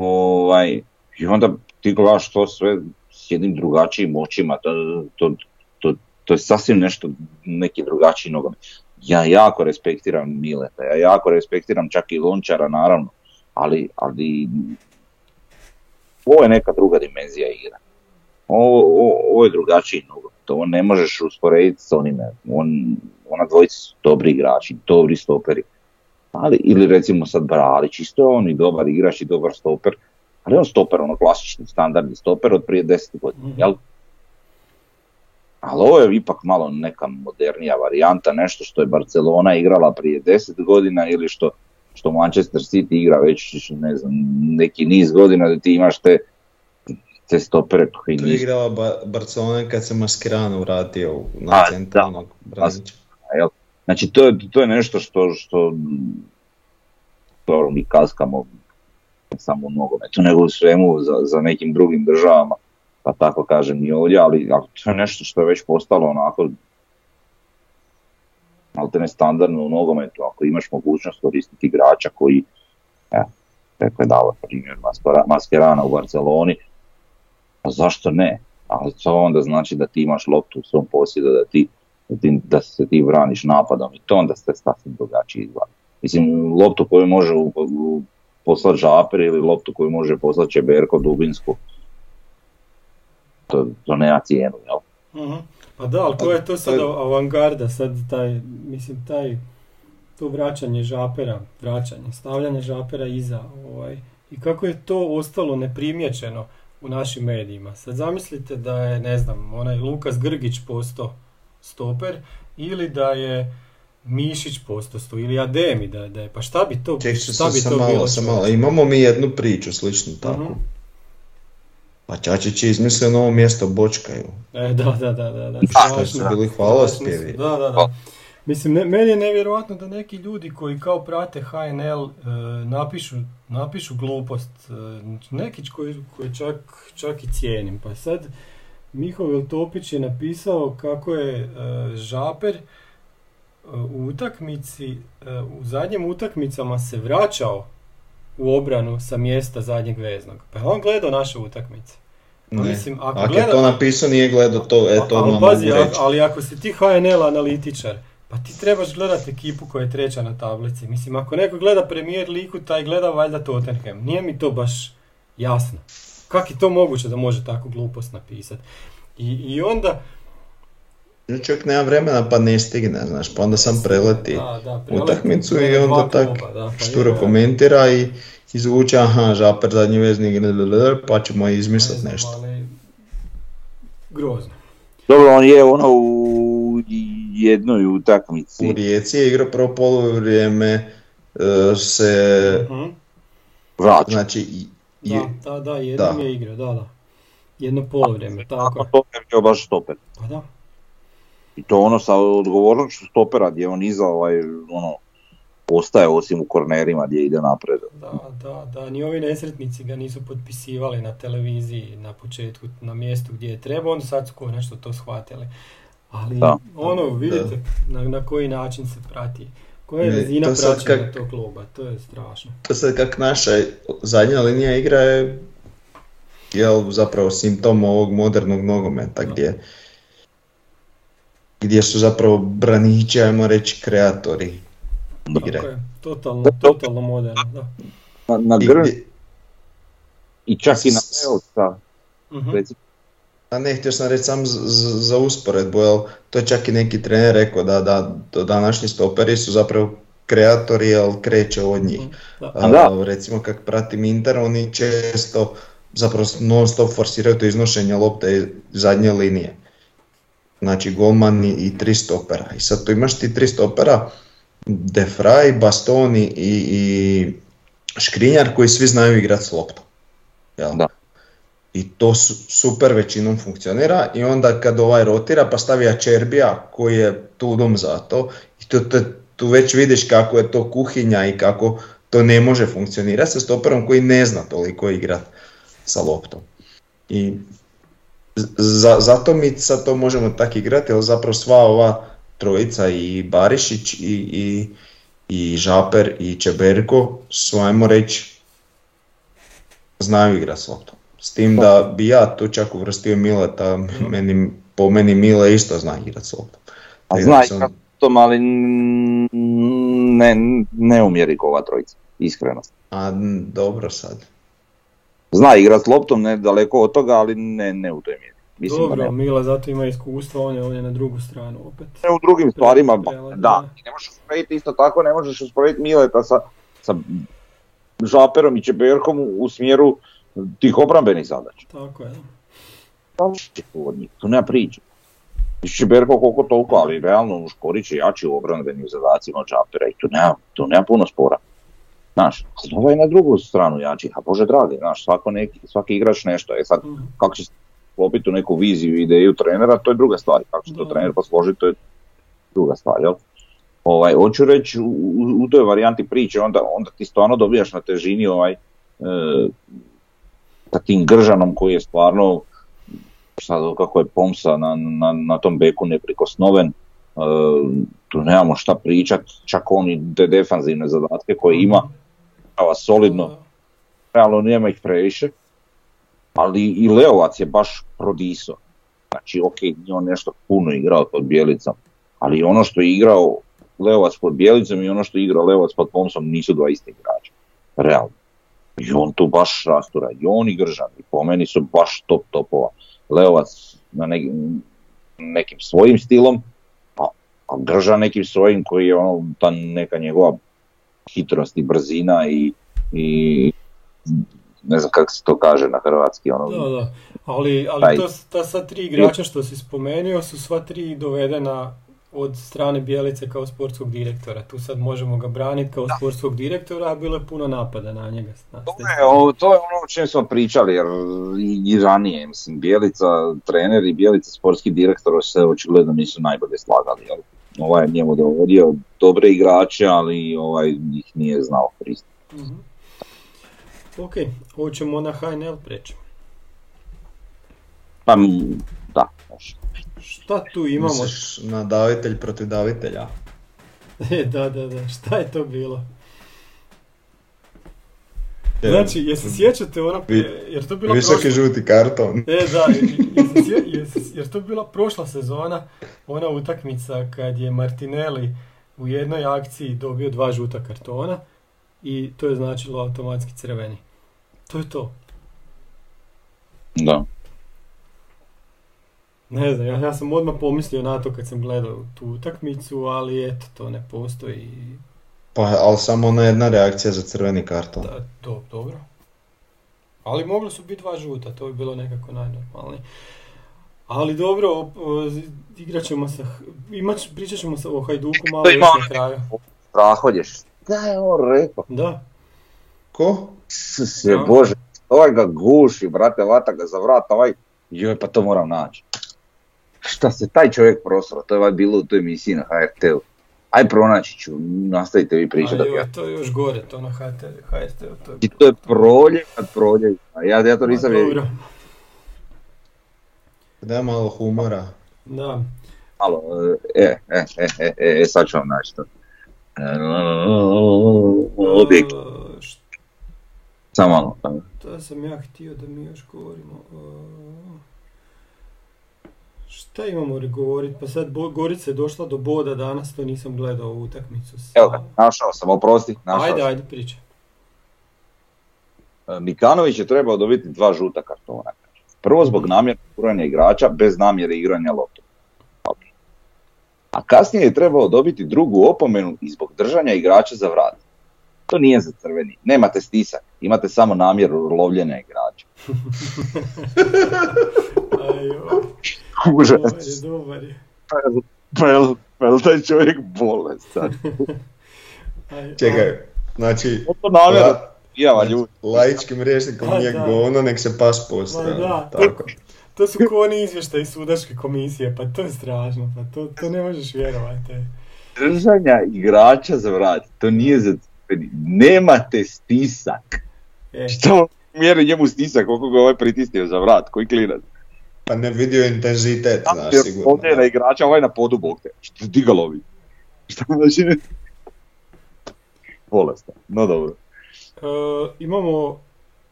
[SPEAKER 3] Ovaj, I onda ti gledaš to sve s jednim drugačijim očima, to, to, to, to je sasvim nešto, neki drugačiji nogomet. Ja jako respektiram Mileta, ja jako respektiram čak i Lončara naravno, ali, ali ovo je neka druga dimenzija igre. Ovo, ovo, ovo je drugačiji nogomet, ovo ne možeš usporediti s onime, on, ona dvojica su dobri igrači, dobri stoperi. Ali, ili recimo sad Bralić, isto je on i dobar igrač i dobar stoper, ali on stoper, ono klasični, standardni stoper od prije 10 godina,
[SPEAKER 2] Mhm.
[SPEAKER 3] jel? Ali ovo je ipak malo neka modernija varijanta, nešto što je Barcelona igrala prije 10 godina ili što, što Manchester City igra već ne znam, neki niz godina da ti imaš te, te stopere koji
[SPEAKER 4] To je igrala ba- Barcelona kad se Mascherano vratio na
[SPEAKER 3] A,
[SPEAKER 4] centralnog?
[SPEAKER 3] Znači to je, to je nešto što, što dobro, mi kaskamo samo u nogometu, nego u svemu za, za nekim drugim državama, pa tako kažem i ovdje, ali, ali to je nešto što je već postalo onako maltene standardno u nogometu, ako imaš mogućnost koristiti igrača koji, evo, rekao je dao primjer Maskera- Mascherana u Barceloni, pa zašto ne? ali to onda znači da ti imaš loptu u svom posjedu, da, ti, da, se ti braniš napadom i to onda ste sasvim drugačiji izgled. Mislim, loptu koju može poslati Žaper ili loptu koju može poslati Čeberko Dubinsku, to, to nema cijenu, jel?
[SPEAKER 2] Mhm. Pa da, ali koja je to sad avangarda, sad taj, mislim, taj, to vraćanje žapera, vraćanje, stavljanje žapera iza, ovaj, i kako je to ostalo neprimjećeno u našim medijima. Sad zamislite da je, ne znam, onaj Lukas Grgić postao stoper, ili da je Mišić postao sto, ili Ademi da, da je, pa šta bi to,
[SPEAKER 4] Ček,
[SPEAKER 2] šta bi
[SPEAKER 4] sam
[SPEAKER 2] to
[SPEAKER 4] malo,
[SPEAKER 2] bilo?
[SPEAKER 4] sam malo. Imamo mi jednu priču sličnu takvu.
[SPEAKER 2] Mhm.
[SPEAKER 4] Pa Čačić je izmislio novo mjesto Bočkaju.
[SPEAKER 2] E, da, da, da, da, da.
[SPEAKER 4] Što su bili hvalospjevi.
[SPEAKER 2] Da, da, da. Mislim, ne, meni je nevjerojatno da neki ljudi koji kao prate HNL e, napišu, napišu glupost. E, neki koji, koji čak, čak i cijenim. Pa sad, Mihovil Topić je napisao kako je e, Žaper e, u utakmici, e, u zadnjim utakmicama se vraćao u obranu sa mjesta zadnjeg veznog. Pa je on gledao naše utakmice. Pa
[SPEAKER 4] Ne.
[SPEAKER 2] mislim, ako,
[SPEAKER 4] Ako
[SPEAKER 2] gleda,
[SPEAKER 4] je to napisao, nije gledao to, eto
[SPEAKER 2] ali
[SPEAKER 4] odmah
[SPEAKER 2] pazi,
[SPEAKER 4] mogu
[SPEAKER 2] a-
[SPEAKER 4] reći.
[SPEAKER 2] ali ako si ti HNL analitičar, pa ti trebaš gledati ekipu koja je treća na tablici. Mislim, ako neko gleda premijer liku, taj gleda valjda Tottenham. Nije mi to baš jasno. Kako je to moguće da može tako glupost napisati? I, I onda...
[SPEAKER 4] Čovjek nema vremena pa ne stigne, znaš, pa onda sam preleti
[SPEAKER 2] Da, da, preleti
[SPEAKER 4] utakmicu i onda tak
[SPEAKER 2] kluba, da, pa
[SPEAKER 4] šturo
[SPEAKER 2] je,
[SPEAKER 4] komentira i izvuče, aha, žaper zadnji veznik, pa ćemo izmislit
[SPEAKER 2] Ne znam,
[SPEAKER 4] nešto.
[SPEAKER 2] ali Grozno.
[SPEAKER 3] Dobro, on je ono u jednoj utakmici.
[SPEAKER 4] U Rijeci je igrao prvo poluvrijeme, e, se,
[SPEAKER 2] Mhm.
[SPEAKER 3] vraća.
[SPEAKER 4] znači, i-
[SPEAKER 2] Da, da, da, jednom
[SPEAKER 4] Da.
[SPEAKER 2] je igrao, da, da. Jedno polovreme, tako
[SPEAKER 3] Ako
[SPEAKER 2] je.
[SPEAKER 3] to je bio baš stoper.
[SPEAKER 2] Pa da.
[SPEAKER 3] I to ono sa odgovornošću stopera gdje on iza ovaj, ono, ostaje osim u kornerima gdje ide napred.
[SPEAKER 2] Da, da, da, ni ovi nesretnici ga nisu potpisivali na televiziji na početku, na mjestu gdje je trebao, onda sad su nešto to shvatili. Ali
[SPEAKER 3] Da.
[SPEAKER 2] ono, vidite na, na koji način se prati. Koja je razina
[SPEAKER 4] to
[SPEAKER 2] praćenja
[SPEAKER 4] kak-
[SPEAKER 2] tog kluba, to je strašno.
[SPEAKER 4] to sad kak naša zadnja linija igra je jel, zapravo simptom ovog modernog nogometa gdje gdje su zapravo branići, ajmo reći, kreatori igre.
[SPEAKER 2] Tako je, totalno, totalno moderno, da.
[SPEAKER 3] Na, na
[SPEAKER 4] I
[SPEAKER 3] grn
[SPEAKER 4] gdje-
[SPEAKER 3] i čak i na Velsa,
[SPEAKER 2] Mhm.
[SPEAKER 3] recimo,
[SPEAKER 4] A ne, htio sam reći sam z- z- za usporedbu, jel, to je čak i neki trener rekao da, da do današnji stoperi su zapravo kreatori, jel kreće od njih.
[SPEAKER 2] Da.
[SPEAKER 4] A,
[SPEAKER 3] Da.
[SPEAKER 4] recimo kak pratim Inter, oni često zapravo non stop forsiraju to iznošenje lopte iz zadnje linije. Znači golman i, tri stopera. I sad tu imaš ti tri stopera, De Frey, Bastoni i, i Škrinjar koji svi znaju igrati s loptom. Jel?
[SPEAKER 3] Da.
[SPEAKER 4] I to su, super većinom funkcionira i onda kad ovaj rotira pa stavi Ačerbija koji je tu dom za to i to, to, tu već vidiš kako je to kuhinja i kako to ne može funkcionirati sa stoperom koji ne zna toliko igrat sa loptom. I za, zato mi sad to možemo tako igrati, jer zapravo sva ova trojica i Barišić i, i, i Žaper i Čeberko su ajmo reći znaju igrat s loptom. S tim da bi ja tu čak uvrstio Mileta, meni, po meni Mile isto zna igrat s loptom.
[SPEAKER 3] a zna
[SPEAKER 4] sam-
[SPEAKER 3] kako tom, ali ne, ne umjeri ova trojica, iskreno.
[SPEAKER 4] A dobro sad.
[SPEAKER 3] Zna igrat s loptom, ne daleko od toga, ali ne, ne u toj mjeri. Mislim da
[SPEAKER 2] Dobro,
[SPEAKER 3] ne.
[SPEAKER 2] Mila zato ima iskustvo, on je, on je na drugu stranu opet.
[SPEAKER 3] Ne u drugim stvarima, da. I ne možeš usporediti isto tako, ne možeš usporediti Mileta sa, sa Žaperom i Čeberkom u, u smjeru tih obrambenih zadaća.
[SPEAKER 2] Tako je, da.
[SPEAKER 3] od njih, tu nema priče. Ščiberko koliko toliko, ali realno Škorić je jači u obrambenim zadacima od Džapera i tu nema, tu nema puno spora. Znaš, ali ovaj je na drugu stranu jači, a bože dragi, znaš, svako neki, svaki igrač nešto, je sad
[SPEAKER 2] Mhm.
[SPEAKER 3] kako će sklopiti u neku viziju ideju trenera, to je druga stvar, kako će to
[SPEAKER 2] Da.
[SPEAKER 3] trener posložiti, to je druga stvar, jel? Ovaj, hoću reći, u, toj varijanti priče, onda, onda ti stvarno dobijaš na težini ovaj, e, sa tim Gržanom koji je stvarno sad kako je Pomsa na, na, na tom beku neprikosnoven, e, tu nemamo šta pričat, čak on i te defanzivne zadatke koje ima, solidno, realno nema ih previše. ali i Leovac je baš prodiso. Znači, ok, nije on nešto puno igrao pod Bjelicom, ali ono što je igrao Leovac pod Bjelicom i ono što je igrao Leovac pod Pomsom nisu dva iste igrača. Realno. I on tu baš rastura. I on i Gržan. I po meni su baš top topova. Leovac na nekim svojim stilom, a, a Gržan nekim svojim koji je ono, ta neka njegova hitrost i brzina i, i ne znam kako se to kaže na hrvatski. Ono,
[SPEAKER 2] da, da. Ali, ali to, ta sad tri igrača što si spomenuo su sva tri dovedena od strane Bijelice kao sportskog direktora. Tu sad možemo ga braniti kao sportskog direktora, a bilo je puno napada na njega.
[SPEAKER 3] to, je, to je ono o čem smo pričali, jer i, ranije, mislim, Bijelica trener i Bijelica sportski direktor se očigledno nisu najbolje slagali. Jel? Ovaj je njemu dovodio dobre igrače, ali ovaj ih nije znao koristiti. Mm-hmm.
[SPEAKER 2] Ok, hoćemo na HNL preći.
[SPEAKER 3] Pa, da, može.
[SPEAKER 2] Šta tu imamo?
[SPEAKER 4] Misliš na davitelj protiv davitelja? *laughs*
[SPEAKER 2] E, da, da, da, šta je to bilo? Znači, jesi sjećate ono, jer to bila
[SPEAKER 4] Visoki prošla... žuti karton.
[SPEAKER 2] E, da, jer *laughs* to bila prošla sezona, ona utakmica kad je Martinelli u jednoj akciji dobio dva žuta kartona i to je značilo automatski crveni. To je to.
[SPEAKER 3] Da.
[SPEAKER 2] Ne znam, ja, ja sam odmah pomislio na to kad sam gledao tu utakmicu, ali eto, to ne postoji.
[SPEAKER 4] Pa, ali samo ona jedna reakcija za crveni karton.
[SPEAKER 2] Da, to, dobro. Ali moglo su biti dva žuta, to bi bilo nekako najnormalnije. Ali dobro, igrat ćemo se, imat, pričat ćemo se o Hajduku malo još na kraju.
[SPEAKER 3] Praholješ. Da je on rekao.
[SPEAKER 2] Da.
[SPEAKER 4] Ko?
[SPEAKER 3] Se, bože, ovaj ga guši, brate, vata ga za vrat, ovaj, joj, pa to moram naći šta se taj čovjek prosro, to je bilo u toj emisiji na HRT-u. Aj pronaći ću, nastavite vi pričati.
[SPEAKER 2] Ja, to je još gore, to na HRT-u. To je...
[SPEAKER 3] I to je proljev kad proljev. Ja, ja to nisam vidio.
[SPEAKER 4] Da malo humora.
[SPEAKER 2] Da.
[SPEAKER 3] Malo, e, e, e, e, e, e sad ću vam naći to. Objekt. Samo malo.
[SPEAKER 2] To sam ja htio da mi još govorimo. Šta imamo govoriti? Pa sad Gorica je došla do boda danas, to nisam gledao u utakmicu.
[SPEAKER 3] Evo ga, našao sam, oprosti. Našao
[SPEAKER 2] ajde, ajde, priča.
[SPEAKER 3] E, Mikanović je trebao dobiti dva žuta kartona. Prvo zbog mhm. namjera igranja igrača, bez namjere igranja loptu. A kasnije je trebao dobiti drugu opomenu i zbog držanja igrača za vrat. To nije za crveni. Nemate stisak, imate samo namjeru lovljenja igrača. *laughs* *laughs*
[SPEAKER 2] Užas. Dobar je, dobar je.
[SPEAKER 3] Pa je pa taj čovjek bolestan? *laughs*
[SPEAKER 4] Čekaj, znači...
[SPEAKER 3] To namjerno pijava ljudi.
[SPEAKER 4] Laičkim rječnikom nije govno, nek se pas postrava. Da, tako.
[SPEAKER 2] To, to su koni izvještaji sudačke komisije, pa to je strašno, pa to, to ne možeš vjerovati.
[SPEAKER 3] Držanja igrača za vrat, to nije za nemate stisak. E. Što mjeri njemu stisak, koliko ga ovaj pritisnio za vrat, koji klinac?
[SPEAKER 4] Pa ne vidio intenzitet, znaš, sigurno.
[SPEAKER 3] Ovdje je na igrača, ovaj na podu bog te. Što ti ga lovi? Šta znači? Bolestan, no dobro.
[SPEAKER 2] Uh, imamo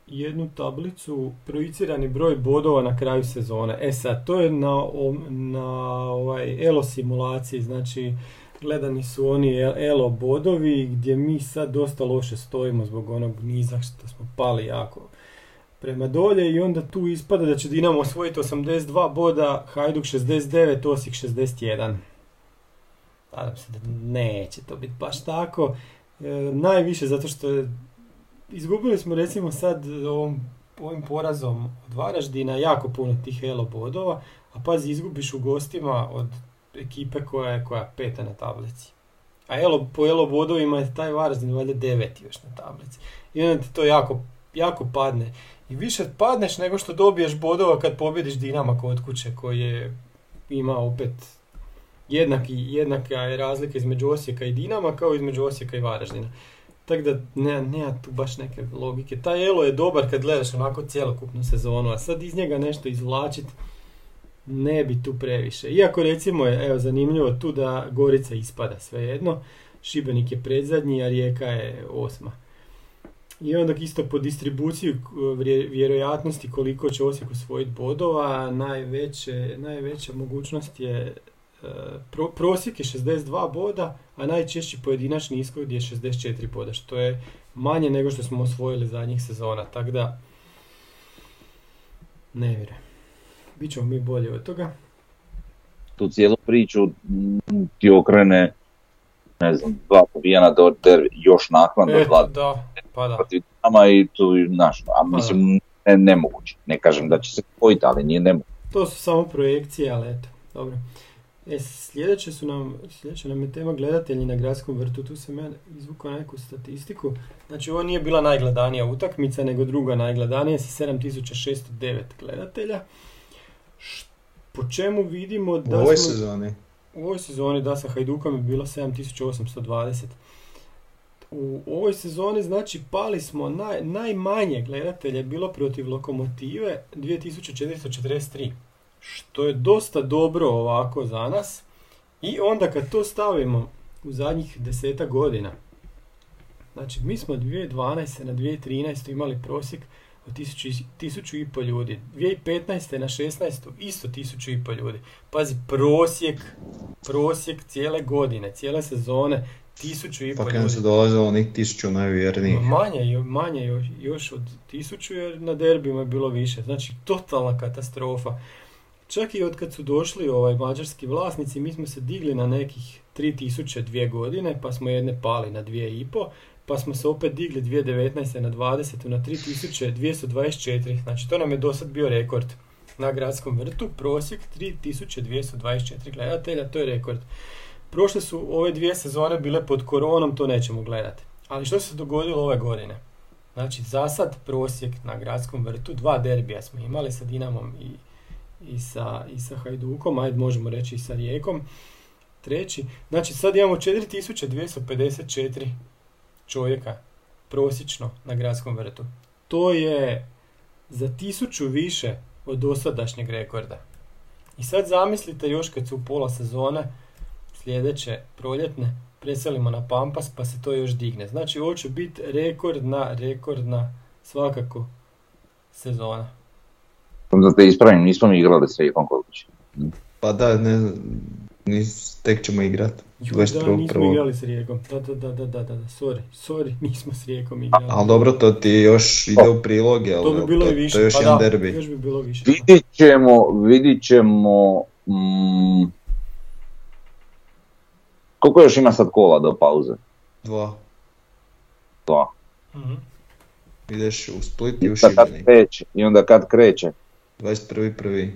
[SPEAKER 2] jednu tablicu, projicirani broj bodova na kraju sezone. E sad, to je na, na ovaj ELO simulaciji, znači gledani su oni ELO bodovi gdje mi sad dosta loše stojimo zbog onog niza što smo pali jako prema dolje i onda tu ispada da će Dinamo osvojiti 82 boda, Hajduk 69, Osijek 61. Nadam se da neće to biti baš tako. E, najviše zato što je, izgubili smo recimo sad ovom, ovim porazom od Varaždina jako puno tih elo bodova, a pazi izgubiš u gostima od ekipe koja je koja peta na tablici. A elo, po elo bodovima je taj Varaždin valjda deveti još na tablici. I onda ti to jako, jako padne i više padneš nego što dobiješ bodova kad pobjediš Dinama kod kuće koji je ima opet jednaki, jednaka je razlika između Osijeka i Dinama kao između Osijeka i Varaždina. Tako da ne, nema tu baš neke logike. Taj Elo je dobar kad gledaš onako cjelokupnu sezonu, a sad iz njega nešto izvlačiti ne bi tu previše. Iako recimo je evo, zanimljivo tu da Gorica ispada svejedno, Šibenik je predzadnji, a Rijeka je osma. I onda isto po distribuciji vjerojatnosti koliko će Osijek osvojiti bodova, najveće, najveća mogućnost je pro, prosjek je 62 boda, a najčešći pojedinačni ishod je 64 boda, što je manje nego što smo osvojili zadnjih sezona, tako da ne vjerujem. Bićemo mi bolje od toga.
[SPEAKER 3] Tu cijelu priču ti okrene ne znam, dva pobijana do još naknadno
[SPEAKER 2] dva da, pa da.
[SPEAKER 3] i tu, naš, a pa mislim, ne, nemoguće. Ne kažem da će se spojiti, ali nije nemoguće.
[SPEAKER 2] To su samo projekcije, ali eto, dobro. E, sljedeće su nam, sljedeća nam je tema gledatelji na gradskom vrtu, tu sam ja izvukao neku statistiku. Znači ovo nije bila najgledanija utakmica, nego druga najgledanija sa 7609 gledatelja. Po čemu vidimo da
[SPEAKER 4] U ovoj sezoni?
[SPEAKER 2] U ovoj sezoni da sa Hajdukom je bilo 7820. U ovoj sezoni znači pali smo naj, najmanje gledatelja bilo protiv Lokomotive 2443 što je dosta dobro ovako za nas. I onda kad to stavimo u zadnjih deseta godina, znači mi smo 2012. na 2013. imali prosjek od 1000 i pol ljudi. 2015. na 16. isto 1000 i pol ljudi. Pazi, prosjek, prosjek cijele godine, cijele sezone, 1000 i pol ljudi. Pa
[SPEAKER 4] kad se dolazilo onih 1000 najvjernijih.
[SPEAKER 2] Manje, manje još od 1000 jer na derbima je bilo više. Znači, totalna katastrofa. Čak i od kad su došli ovaj mađarski vlasnici, mi smo se digli na nekih 3000 dvije godine, pa smo jedne pali na 2,5, pa smo se opet digli 2019. na 20. na 3224, znači to nam je do sad bio rekord na gradskom vrtu, prosjek 3224 gledatelja, to je rekord. Prošle su ove dvije sezone bile pod koronom, to nećemo gledati. Ali što se dogodilo ove godine? Znači, za sad prosjek na gradskom vrtu, dva derbija smo imali sa Dinamom i i sa, i sa Hajdukom, ajde možemo reći i sa Rijekom. Treći, znači sad imamo 4254 čovjeka prosječno na gradskom vrtu. To je za tisuću više od dosadašnjeg rekorda. I sad zamislite još kad su pola sezone sljedeće proljetne preselimo na Pampas pa se to još digne. Znači ovo će biti rekordna, rekordna svakako sezona.
[SPEAKER 3] Da te ispravim, nismo mi igrali s Rijekom kod
[SPEAKER 4] Pa da, ne, nis, tek ćemo igrati.
[SPEAKER 2] da, nismo igrali s Rijekom. Da, da, da, da, da, da, sorry, sorry, *laughs* nismo s Rijekom igrali.
[SPEAKER 4] Ali dobro, to ti još ide u prilog, jel?
[SPEAKER 2] To bi bilo i više,
[SPEAKER 4] to je još
[SPEAKER 2] pa
[SPEAKER 4] jedan
[SPEAKER 2] da,
[SPEAKER 4] derbi.
[SPEAKER 2] još bi bilo više.
[SPEAKER 3] Vidit ćemo, vidit ćemo, mm, koliko još ima sad kola do pauze?
[SPEAKER 4] Dva.
[SPEAKER 3] Dva.
[SPEAKER 2] Mhm.
[SPEAKER 4] Ideš u Split i u
[SPEAKER 3] Šibenik. I onda kad kreće?
[SPEAKER 4] 21.1.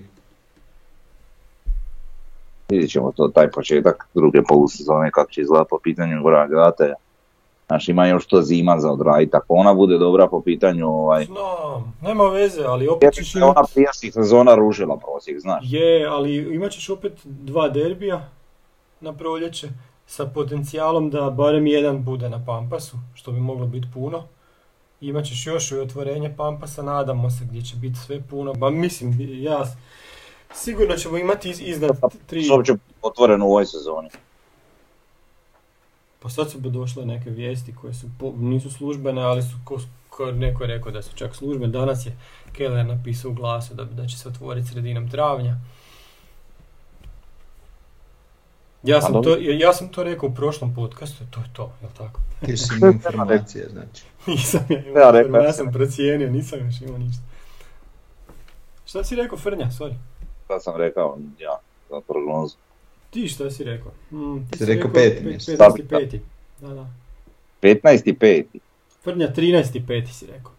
[SPEAKER 3] Vidjet ćemo to, taj početak druge polusezone kako će izgledati po pitanju gora gledatelja. Znači ima još to zima za odraditi, ako ona bude dobra po pitanju ovaj...
[SPEAKER 2] Znam, nema veze, ali opet ćeš
[SPEAKER 3] ona prijašnjih sezona ružila prosjek, znaš.
[SPEAKER 2] Je, ali imat ćeš opet dva derbija na proljeće sa potencijalom da barem jedan bude na Pampasu, što bi moglo biti puno. Imat ćeš još i otvorenje Pampasa, nadamo se gdje će biti sve puno. Ba mislim, ja sigurno ćemo imati iz, iznad tri...
[SPEAKER 3] Što će otvoreno u ovoj sezoni?
[SPEAKER 2] Pa sad su bi došle neke vijesti koje su nisu službene, ali su ko, ko neko je rekao da su čak službene. Danas je Keller napisao u glasu da, da će se otvoriti sredinom travnja. Ja sam, to, ja sam to rekao u prošlom podcastu, to je to, jel tako?
[SPEAKER 4] Ti si *laughs* informacije, znači. *laughs*
[SPEAKER 2] nisam ja imao ja, ja sam procijenio, nisam još imao ništa. Šta si rekao, Frnja, sorry?
[SPEAKER 3] Šta sam rekao, ja, za prognozu.
[SPEAKER 2] Ti šta si rekao?
[SPEAKER 4] Mm, ti si rekao peti mjesto.
[SPEAKER 2] 15. peti. Da, da.
[SPEAKER 3] 15. peti.
[SPEAKER 2] Frnja 13. peti si rekao.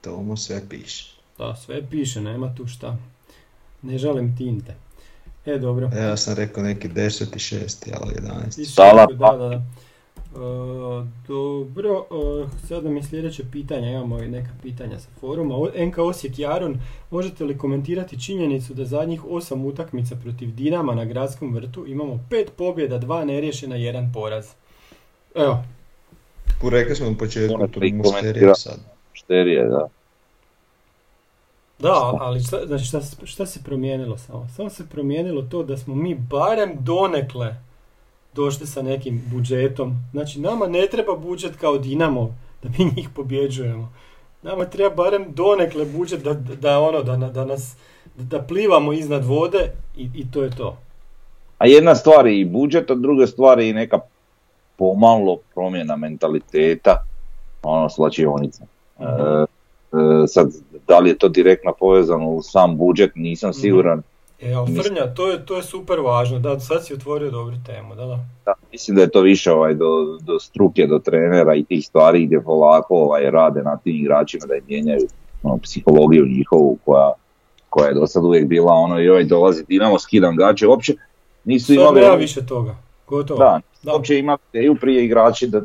[SPEAKER 4] To mu sve piše.
[SPEAKER 2] Da, sve piše, nema tu šta. Ne žalim tinte. E, dobro.
[SPEAKER 4] Ja sam rekao neki 10. i 6. ali 11.
[SPEAKER 3] Sala.
[SPEAKER 2] Da, da, da. E, dobro, e, sada mi sljedeće pitanje, imamo i neka pitanja sa foruma. NK Osijek Jaron, možete li komentirati činjenicu da zadnjih osam utakmica protiv Dinama na gradskom vrtu imamo pet pobjeda, dva neriješena, jedan poraz? Evo.
[SPEAKER 4] Rekli smo u početku, tu sad.
[SPEAKER 3] Musterija, da.
[SPEAKER 2] Da, ali šta, znači šta, šta se promijenilo samo? Samo se promijenilo to da smo mi barem donekle došli sa nekim budžetom. Znači nama ne treba budžet kao Dinamo da mi njih pobjeđujemo. Nama treba barem donekle budžet da, da, ono, da, da nas da plivamo iznad vode i, i to je to.
[SPEAKER 3] A jedna stvar je i budžet, a druga stvar je i neka pomalo promjena mentaliteta, ono slačionica. E, e, sad, da li je to direktno povezano u sam budžet, nisam mhm. siguran.
[SPEAKER 2] E, ali Frnja, to je, to je super važno, da, sad si otvorio dobru temu, da, da.
[SPEAKER 3] da mislim da je to više ovaj, do, do struke, do trenera i tih stvari gdje polako ovaj, rade na tim igračima da im mijenjaju ono, psihologiju njihovu koja, koja je do sad uvijek bila ono i ovaj dolazi Dinamo, skidam gače, uopće nisu sad imali...
[SPEAKER 2] nema više toga, gotovo.
[SPEAKER 3] Da, da. uopće ima ideju prije igrači da,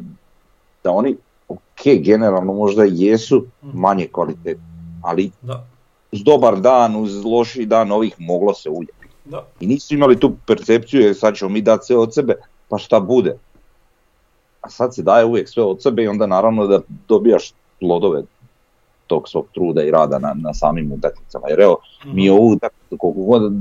[SPEAKER 3] da oni, ok, generalno možda jesu mhm. manje kvalitetni, ali da uz dobar dan, uz loši dan ovih moglo se uljeti. Da. I nisu imali tu percepciju jer sad ćemo mi dati sve od sebe, pa šta bude. A sad se daje uvijek sve od sebe i onda naravno da dobijaš plodove tog svog truda i rada na, na samim utakmicama. Jer evo, mi mhm. ovu utakmicu koliko god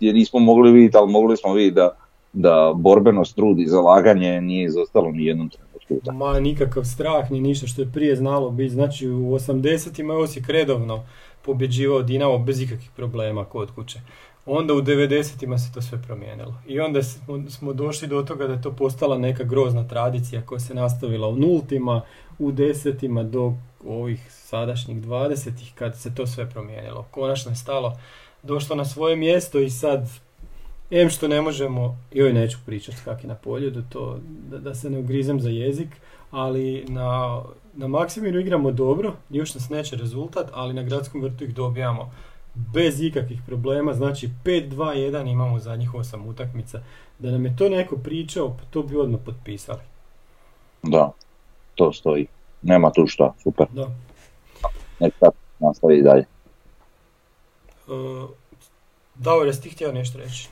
[SPEAKER 3] je nismo mogli vidjeti, ali mogli smo vidjeti da, da borbenost, trud i zalaganje nije izostalo ni jednom trenutku.
[SPEAKER 2] Ma nikakav strah ni ništa što je prije znalo biti. Znači u 80-ima je Osijek redovno pobjeđivao Dinamo bez ikakvih problema kod kuće. Onda u 90-ima se to sve promijenilo. I onda smo, došli do toga da je to postala neka grozna tradicija koja se nastavila u nultima, u desetima do ovih sadašnjih dvadesetih kad se to sve promijenilo. Konačno je stalo, došlo na svoje mjesto i sad Em što ne možemo, joj neću pričati kak je na polju, da, to, da, da se ne ugrizem za jezik, ali na, na Maksimiru igramo dobro, još nas neće rezultat, ali na gradskom vrtu ih dobijamo bez ikakvih problema, znači 5-2-1 imamo zadnjih 8 utakmica. Da nam je to neko pričao, pa to bi odmah potpisali.
[SPEAKER 3] Da, to stoji. Nema tu šta, super.
[SPEAKER 2] Da.
[SPEAKER 3] Neka nastavi dalje.
[SPEAKER 2] Uh, Davor, jesi ti htio nešto reći?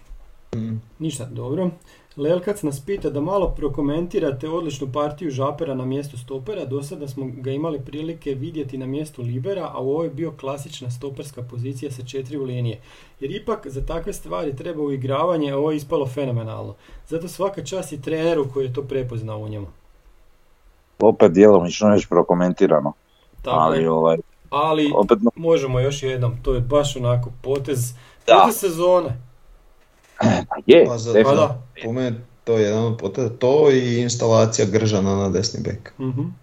[SPEAKER 2] Mm. Ništa, dobro. Lelkac nas pita da malo prokomentirate odličnu partiju Žapera na mjestu stopera. Do sada smo ga imali prilike vidjeti na mjestu libera, a u ovoj je bio klasična stoperska pozicija sa četiri u linije. Jer ipak za takve stvari treba uigravanje, a ovo je ispalo fenomenalno. Zato svaka čast i treneru koji je to prepoznao u njemu.
[SPEAKER 3] Opet djelomično već prokomentirano. ali, ovaj,
[SPEAKER 2] ali opet... možemo još jednom, to je baš onako potez, potez sezone.
[SPEAKER 3] Pa je,
[SPEAKER 4] pa za, pa da. Po meni to je jedan od to i instalacija Gržana na desni bek.
[SPEAKER 2] mm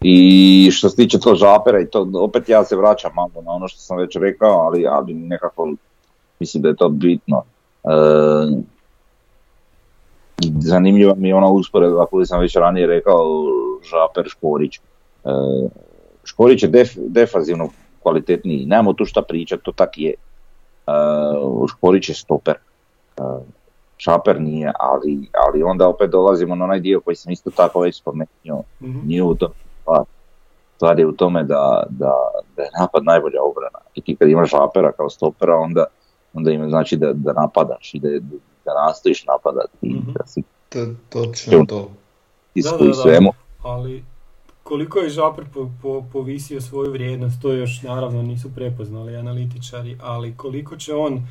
[SPEAKER 3] I što se tiče to žapera i to, opet ja se vraćam malo na ono što sam već rekao, ali, ali nekako mislim da je to bitno. E, zanimljiva mi je ona usporedba koju sam već ranije rekao, žaper Škorić. E, Škorić je def, defazivno kvalitetniji, nemamo tu šta pričati, to tak je. Uh, Škorić je stoper. Uh, Šaper nije, ali, ali onda opet dolazimo na onaj dio koji sam isto tako već spomenuo. Mm-hmm. Nije u tome stvar. je u tome da, da, da je napad najbolja obrana. I ti kad imaš Šapera kao stopera, onda, onda ima znači da, da napadaš i da, da nastojiš napadati. Mm-hmm. Da si,
[SPEAKER 4] to, točno to.
[SPEAKER 2] Da, da, da, svemu. Ali koliko je Žaper po, po, povisio svoju vrijednost, to još naravno nisu prepoznali analitičari, ali koliko će on e,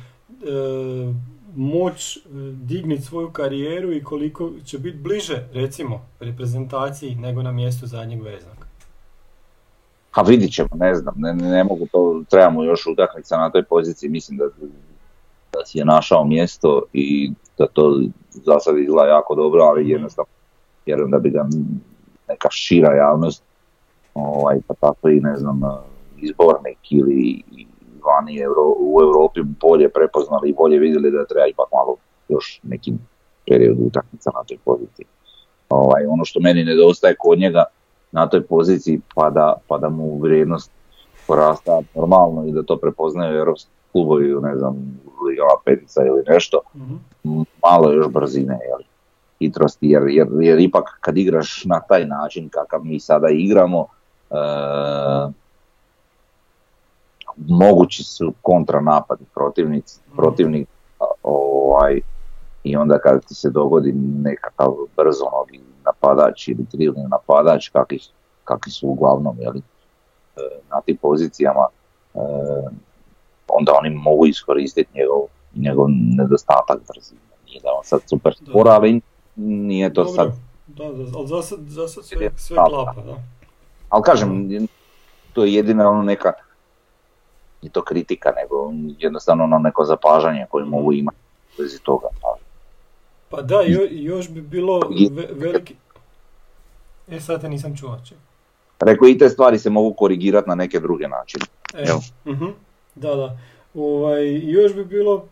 [SPEAKER 2] moć e, digniti svoju karijeru i koliko će biti bliže, recimo, reprezentaciji nego na mjestu zadnjeg veznog.
[SPEAKER 3] A vidit ćemo, ne znam, ne, ne mogu to, trebamo još utakmica na toj poziciji, mislim da, da si je našao mjesto i da to za sad izgleda jako dobro, ali mhm. jednostavno vjerujem da bi ga neka šira javnost, ovaj, pa tako i ne znam, izbornik ili vani u Europi bolje prepoznali i bolje vidjeli da treba ipak malo još nekim periodu utakmica na toj poziciji. Ovaj, ono što meni nedostaje kod njega na toj poziciji pa da, pa da mu vrijednost porasta normalno i da to prepoznaju europski klubovi, ne znam, Ligama petica ili nešto, mm-hmm. malo još brzine, jel? Hitrosti, jer, jer, jer ipak kad igraš na taj način kakav mi sada igramo, e, mogući su kontranapadi protivnici, mhm. protivnik ovaj, i onda kad ti se dogodi nekakav brzonogi napadač ili trilni napadač, kakvi, kakvi su uglavnom jeli, e, na tim pozicijama, e, onda oni mogu iskoristiti njegov, njegov nedostatak brzine. Nije da on sad super spor, ali nije to sad.
[SPEAKER 2] Da, da, ali za sad, za sad sve, sve klapa, da.
[SPEAKER 3] Ali kažem, to je jedina ono neka, nije to kritika, nego jednostavno ono neko zapažanje koje mogu imati u vezi toga. Pa,
[SPEAKER 2] da, jo, još bi bilo ve- veliki... E, sad te nisam čuo, ček.
[SPEAKER 3] Rekao, i te stvari se mogu korigirati na neke druge načine.
[SPEAKER 2] E, mhm, da, da. Ovaj, još bi bilo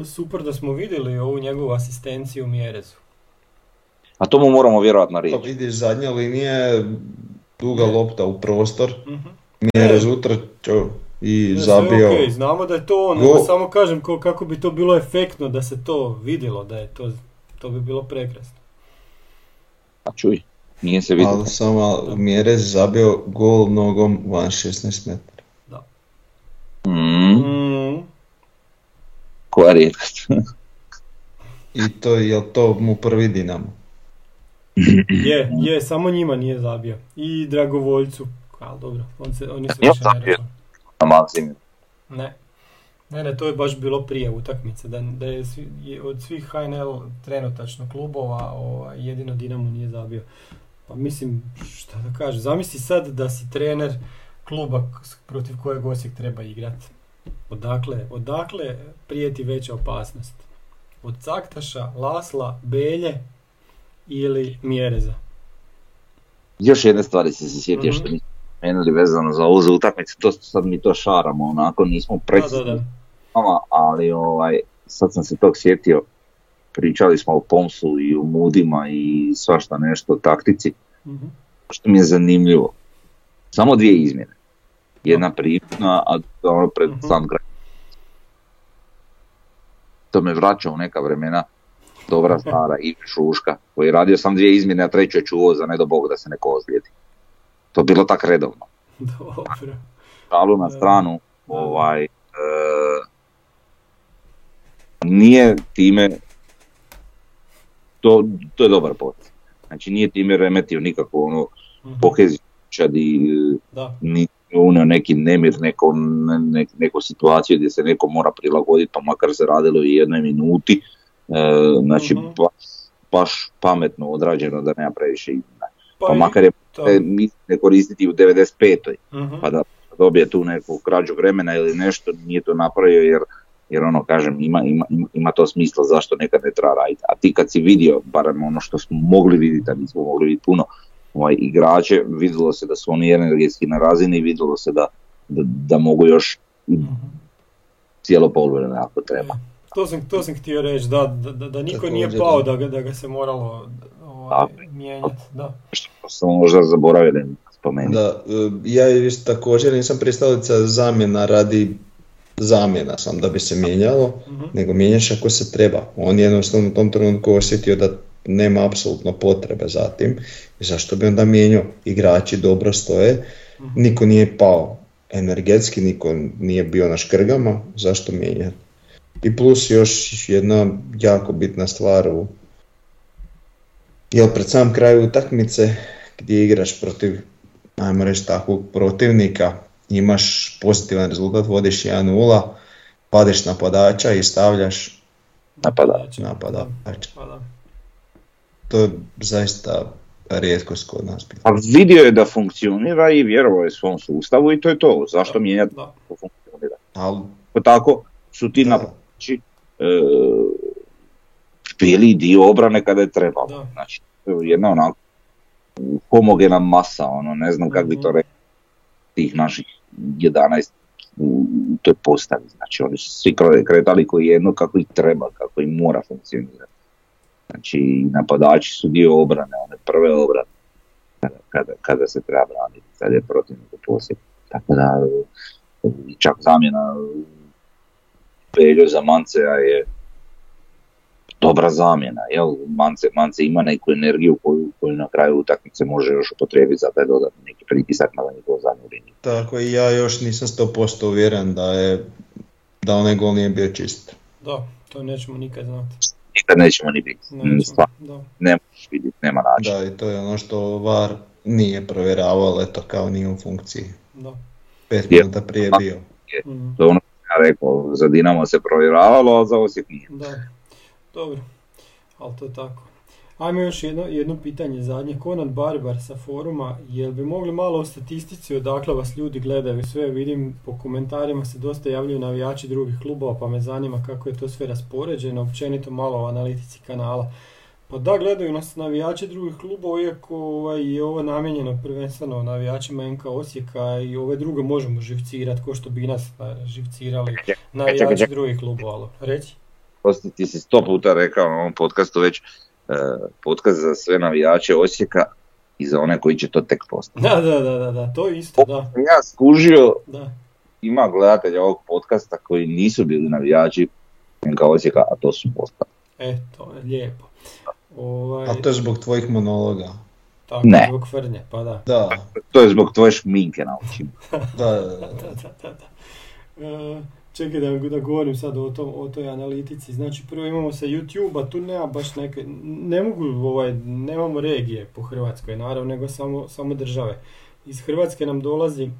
[SPEAKER 2] e, super da smo vidjeli ovu njegovu asistenciju Mjerezu.
[SPEAKER 3] A to mu moramo vjerojatno
[SPEAKER 4] Pa
[SPEAKER 3] reći.
[SPEAKER 4] vidiš, zadnja linija je duga lopta u prostor,
[SPEAKER 2] Mhm.
[SPEAKER 4] mjere utrčao i
[SPEAKER 2] Ne,
[SPEAKER 4] zabio.
[SPEAKER 2] okej, znamo da je to on,
[SPEAKER 4] Go-
[SPEAKER 2] samo kažem ko, kako bi to bilo efektno da se to vidjelo, da je to, to bi bilo prekrasno.
[SPEAKER 3] A čuj, nije se vidio.
[SPEAKER 4] Ali samo Mjerez zabio gol nogom van 16 metara.
[SPEAKER 3] Mm,
[SPEAKER 2] Mm,
[SPEAKER 3] koja rijetkost. *laughs*
[SPEAKER 4] I to je to mu prvi Dinamo.
[SPEAKER 2] Je, je, samo njima nije zabio. I Dragovoljcu, ali dobro, on se, oni se
[SPEAKER 3] Jel
[SPEAKER 2] više ne. Ne. Ne, ne, to je baš bilo prije utakmice, da, da je, svi- je od svih HNL trenutačno klubova ovaj, jedino Dinamo nije zabio. Pa mislim, šta da kažem, zamisli sad da si trener kluba protiv kojeg Osijek treba igrati. Odakle, odakle prijeti veća opasnost? Od Caktaša, Lasla, Belje ili Mjereza?
[SPEAKER 3] Još jedne stvari se sjetio što
[SPEAKER 2] Mhm.
[SPEAKER 3] nismo spomenuli vezano za ovu utakmicu, to sad mi to šaramo, onako nismo precizni, ali ovaj, sad sam se tog sjetio, pričali smo o Pomsu i o Mudima i svašta nešto o taktici,
[SPEAKER 2] Mhm.
[SPEAKER 3] što mi je zanimljivo. Samo dvije izmjene. Jedna prijetna, a ono pred
[SPEAKER 2] Mhm.
[SPEAKER 3] sam kraj. To me vraća u neka vremena, dobra stara Ivi Šuška, koji je radio sam dvije izmjene, a treću je čuo za ne do Bog da se neko ozlijedi. To je bilo tak redovno.
[SPEAKER 2] Dobro.
[SPEAKER 3] šalu na stranu, ovaj, e, nije time, to, to je dobar potez. Znači nije time remetio nikako ono
[SPEAKER 2] Mhm.
[SPEAKER 3] pohezčad i ni unio neki nemir, neko, ne, ne- neku situaciju gdje se neko mora prilagoditi, pa makar se radilo i jednoj minuti. E, znači
[SPEAKER 2] Mhm.
[SPEAKER 3] baš, baš pametno odrađeno da nema previše izmjena. Pa
[SPEAKER 2] i-
[SPEAKER 3] makar je ne koristiti u 95
[SPEAKER 2] Mhm.
[SPEAKER 3] pa da dobije tu neku krađu vremena ili nešto, nije to napravio jer, jer ono kažem ima, ima, ima- to smisla zašto nekad ne treba raditi. A ti kad si vidio, barem ono što smo mogli vidjeti, a nismo mogli vidjeti puno, ovaj, igrače, vidjelo se da su oni energetski na razini, vidjelo se da, da, da mogu još
[SPEAKER 2] Mhm.
[SPEAKER 3] cijelo poluvreme ako treba.
[SPEAKER 2] To sam, to sam htio reći, da, da, da, da niko nije pao da ga, da ga se moralo ovaj, mijenjati. Da.
[SPEAKER 3] Što smo možda zaboravili spomenuti.
[SPEAKER 4] Da, e, ja također nisam pristalica zamjena radi zamjena sam da bi se mijenjalo,
[SPEAKER 2] Mhm.
[SPEAKER 4] nego mijenjaš ako se treba. On je jednostavno u tom trenutku osjetio da nema apsolutno potrebe za tim i zašto bi onda mijenjao? Igrači dobro stoje,
[SPEAKER 2] Mhm.
[SPEAKER 4] niko nije pao energetski, niko nije bio na škrgama, zašto mijenjati? I plus još jedna jako bitna stvar u Jel pred sam kraj utakmice gdje igraš protiv, ajmo reći takvog protivnika, imaš pozitivan rezultat, vodiš 1-0, padeš napadača i stavljaš
[SPEAKER 3] Napadača.
[SPEAKER 4] napadača.
[SPEAKER 2] Pa.
[SPEAKER 4] To je zaista rijetkost kod nas.
[SPEAKER 3] A vidio je da funkcionira i vjerovao je svom sustavu i to je to. Zašto mijenjati
[SPEAKER 2] Da.
[SPEAKER 3] funkcionira?
[SPEAKER 4] Ali,
[SPEAKER 3] Pa tako su ti
[SPEAKER 4] Da.
[SPEAKER 3] Napadači e, bili dio obrane kada je trebalo.
[SPEAKER 2] Da.
[SPEAKER 3] Znači, jedna onako homogena masa, ono, ne znam kako bi to
[SPEAKER 2] Mhm.
[SPEAKER 3] rekao, tih naših 11 u u toj postavi. Znači, oni su svi kre- kretali koji jedno kako ih treba, kako im mora funkcionirati. Znači, napadači su dio obrane, one prve obrane, kada, kada, kada se treba braniti, kad je protivnik u posjedu. Tako da, e, čak zamjena Beljo za Mancea je dobra zamjena, jel? Mance, Mance ima neku energiju koju, koju na kraju utakmice može još upotrijebiti za taj dodatni neki pritisak na njegovu zadnju liniju.
[SPEAKER 4] tako i ja još nisam 100% uvjeren da je da onaj gol nije bio čist.
[SPEAKER 2] da, to nećemo nikad znati.
[SPEAKER 3] Nikad nećemo ni biti.
[SPEAKER 2] Nećemo, da.
[SPEAKER 3] ne možeš vidjeti, nema načina.
[SPEAKER 4] Da, i to je ono što VAR nije provjeravao, ali eto kao nije u funkciji.
[SPEAKER 2] Da.
[SPEAKER 4] Pet
[SPEAKER 3] Je.
[SPEAKER 4] minuta prije bio.
[SPEAKER 2] Mhm.
[SPEAKER 3] To je ono rekao, za Dinamo se provjeravalo, a za Osijek nije.
[SPEAKER 2] Da, dobro, ali to je tako. Ajmo još jedno, jedno pitanje zadnje. Conan Barbar sa foruma, jel bi mogli malo o statistici odakle vas ljudi gledaju sve? Vidim po komentarima se dosta javljaju navijači drugih klubova pa me zanima kako je to sve raspoređeno, općenito malo o analitici kanala. Pa da, gledaju nas navijači drugih klubova, iako ovaj, je ovo namijenjeno prvenstveno navijačima NK Osijeka i ove druge možemo živcirati, ko što bi nas na- živcirali navijači
[SPEAKER 3] čekaj.
[SPEAKER 2] drugih klubova. Reći?
[SPEAKER 3] Prosti, ti si sto puta rekao na ovom podcastu već, e, podcast za sve navijače Osijeka i za one koji će to tek postati.
[SPEAKER 2] Da, da, da, da, da, to je isto, da,
[SPEAKER 3] Ja skužio,
[SPEAKER 2] da.
[SPEAKER 3] ima gledatelja ovog podcasta koji nisu bili navijači NK Osijeka, a to su postali.
[SPEAKER 2] E, to je lijepo. Ovaj,
[SPEAKER 4] A to je zbog tvojih monologa.
[SPEAKER 2] tako,
[SPEAKER 3] Ne.
[SPEAKER 2] zbog tvrdnje, pa da.
[SPEAKER 4] Da,
[SPEAKER 3] To je zbog tvoje šminke na očima. *laughs*
[SPEAKER 4] da, da, da.
[SPEAKER 2] Da, da, da, da. E, čekaj da, da govorim sad o, tom, o toj analitici. Znači prvo imamo sa YouTube-a, tu nema baš neke, ne mogu, ovaj, nemamo regije po Hrvatskoj naravno, nego samo, samo države. Iz Hrvatske nam dolazi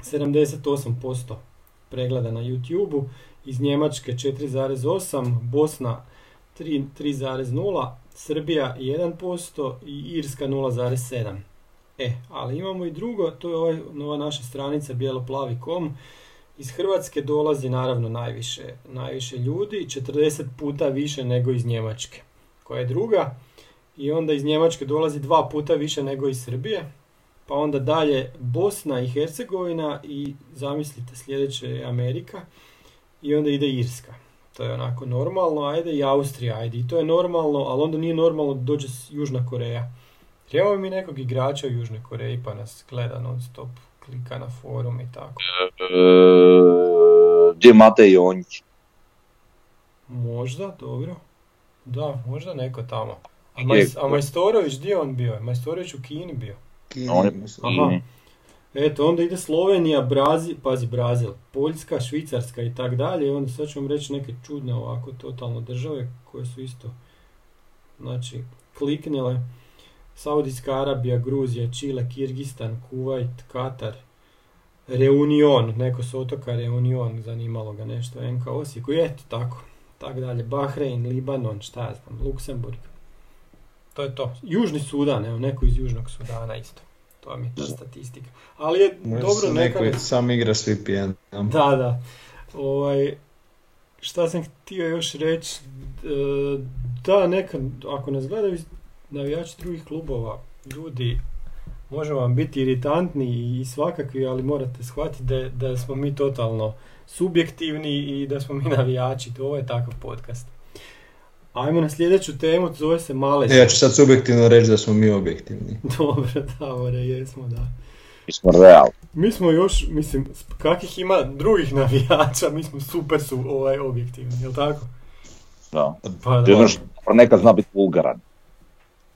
[SPEAKER 2] 78% pregleda na YouTube-u, iz Njemačke 4,8, Bosna 3 3,0, Srbija 1% i Irska 0,7. E, ali imamo i drugo, to je ovaj, ova naša stranica bijeloplavi.com. Iz Hrvatske dolazi naravno najviše, najviše ljudi, 40 puta više nego iz Njemačke, koja je druga. I onda iz Njemačke dolazi dva puta više nego iz Srbije. Pa onda dalje Bosna i Hercegovina i zamislite sljedeće je Amerika. I onda ide Irska. To je onako normalno, ajde i Austrija, ajde i to je normalno, ali onda nije normalno da dođe s- Južna Koreja. Trebamo mi nekog igrača u Južnoj Koreji pa nas gleda non stop, klika na forum i tako.
[SPEAKER 3] E, gdje je Matej Jonjić?
[SPEAKER 2] Možda, dobro. Da, možda neko tamo. A, Majstorović, gdje je on bio? Majstorović u Kini bio.
[SPEAKER 4] Kini,
[SPEAKER 3] On je-
[SPEAKER 4] mislim.
[SPEAKER 2] Aha. Eto, onda ide Slovenija, Brazil, pazi Brazil, Poljska, Švicarska i tak dalje. I onda sad ću vam reći neke čudne ovako totalno države koje su isto, znači, kliknile. Saudijska Arabija, Gruzija, Čile, Kirgistan, Kuvajt, Katar, Reunion, neko s otoka Reunion, zanimalo ga nešto, NK Osijeku, eto tako. Tak dalje, Bahrein, Libanon, šta ja znam, Luksemburg. To je to. Južni Sudan, evo, neko iz Južnog Sudana isto. To vam je ta statistika. Ali je
[SPEAKER 4] Možda
[SPEAKER 2] dobro
[SPEAKER 4] se
[SPEAKER 2] neka...
[SPEAKER 4] neko sam igra s VPN-om.
[SPEAKER 2] Da, da. Ovaj, šta sam htio još reći, e, da neka, ako nas gledaju navijači drugih klubova, ljudi, može vam biti iritantni i svakakvi, ali morate shvatiti da, da smo mi totalno subjektivni i da smo mi *laughs* navijači, ovo je takav podcast. Ajmo na sljedeću temu, zove se Malezija.
[SPEAKER 4] Ja ću sad subjektivno reći da smo mi objektivni. *laughs*
[SPEAKER 2] Dobro, Davore, jesmo, da.
[SPEAKER 3] Mi smo real.
[SPEAKER 2] Mi smo još, mislim, kakvih ima drugih navijača, mi smo super su ovaj objektivni, jel tako?
[SPEAKER 3] Da.
[SPEAKER 2] Pa da.
[SPEAKER 3] Jedno nekad zna biti vulgaran.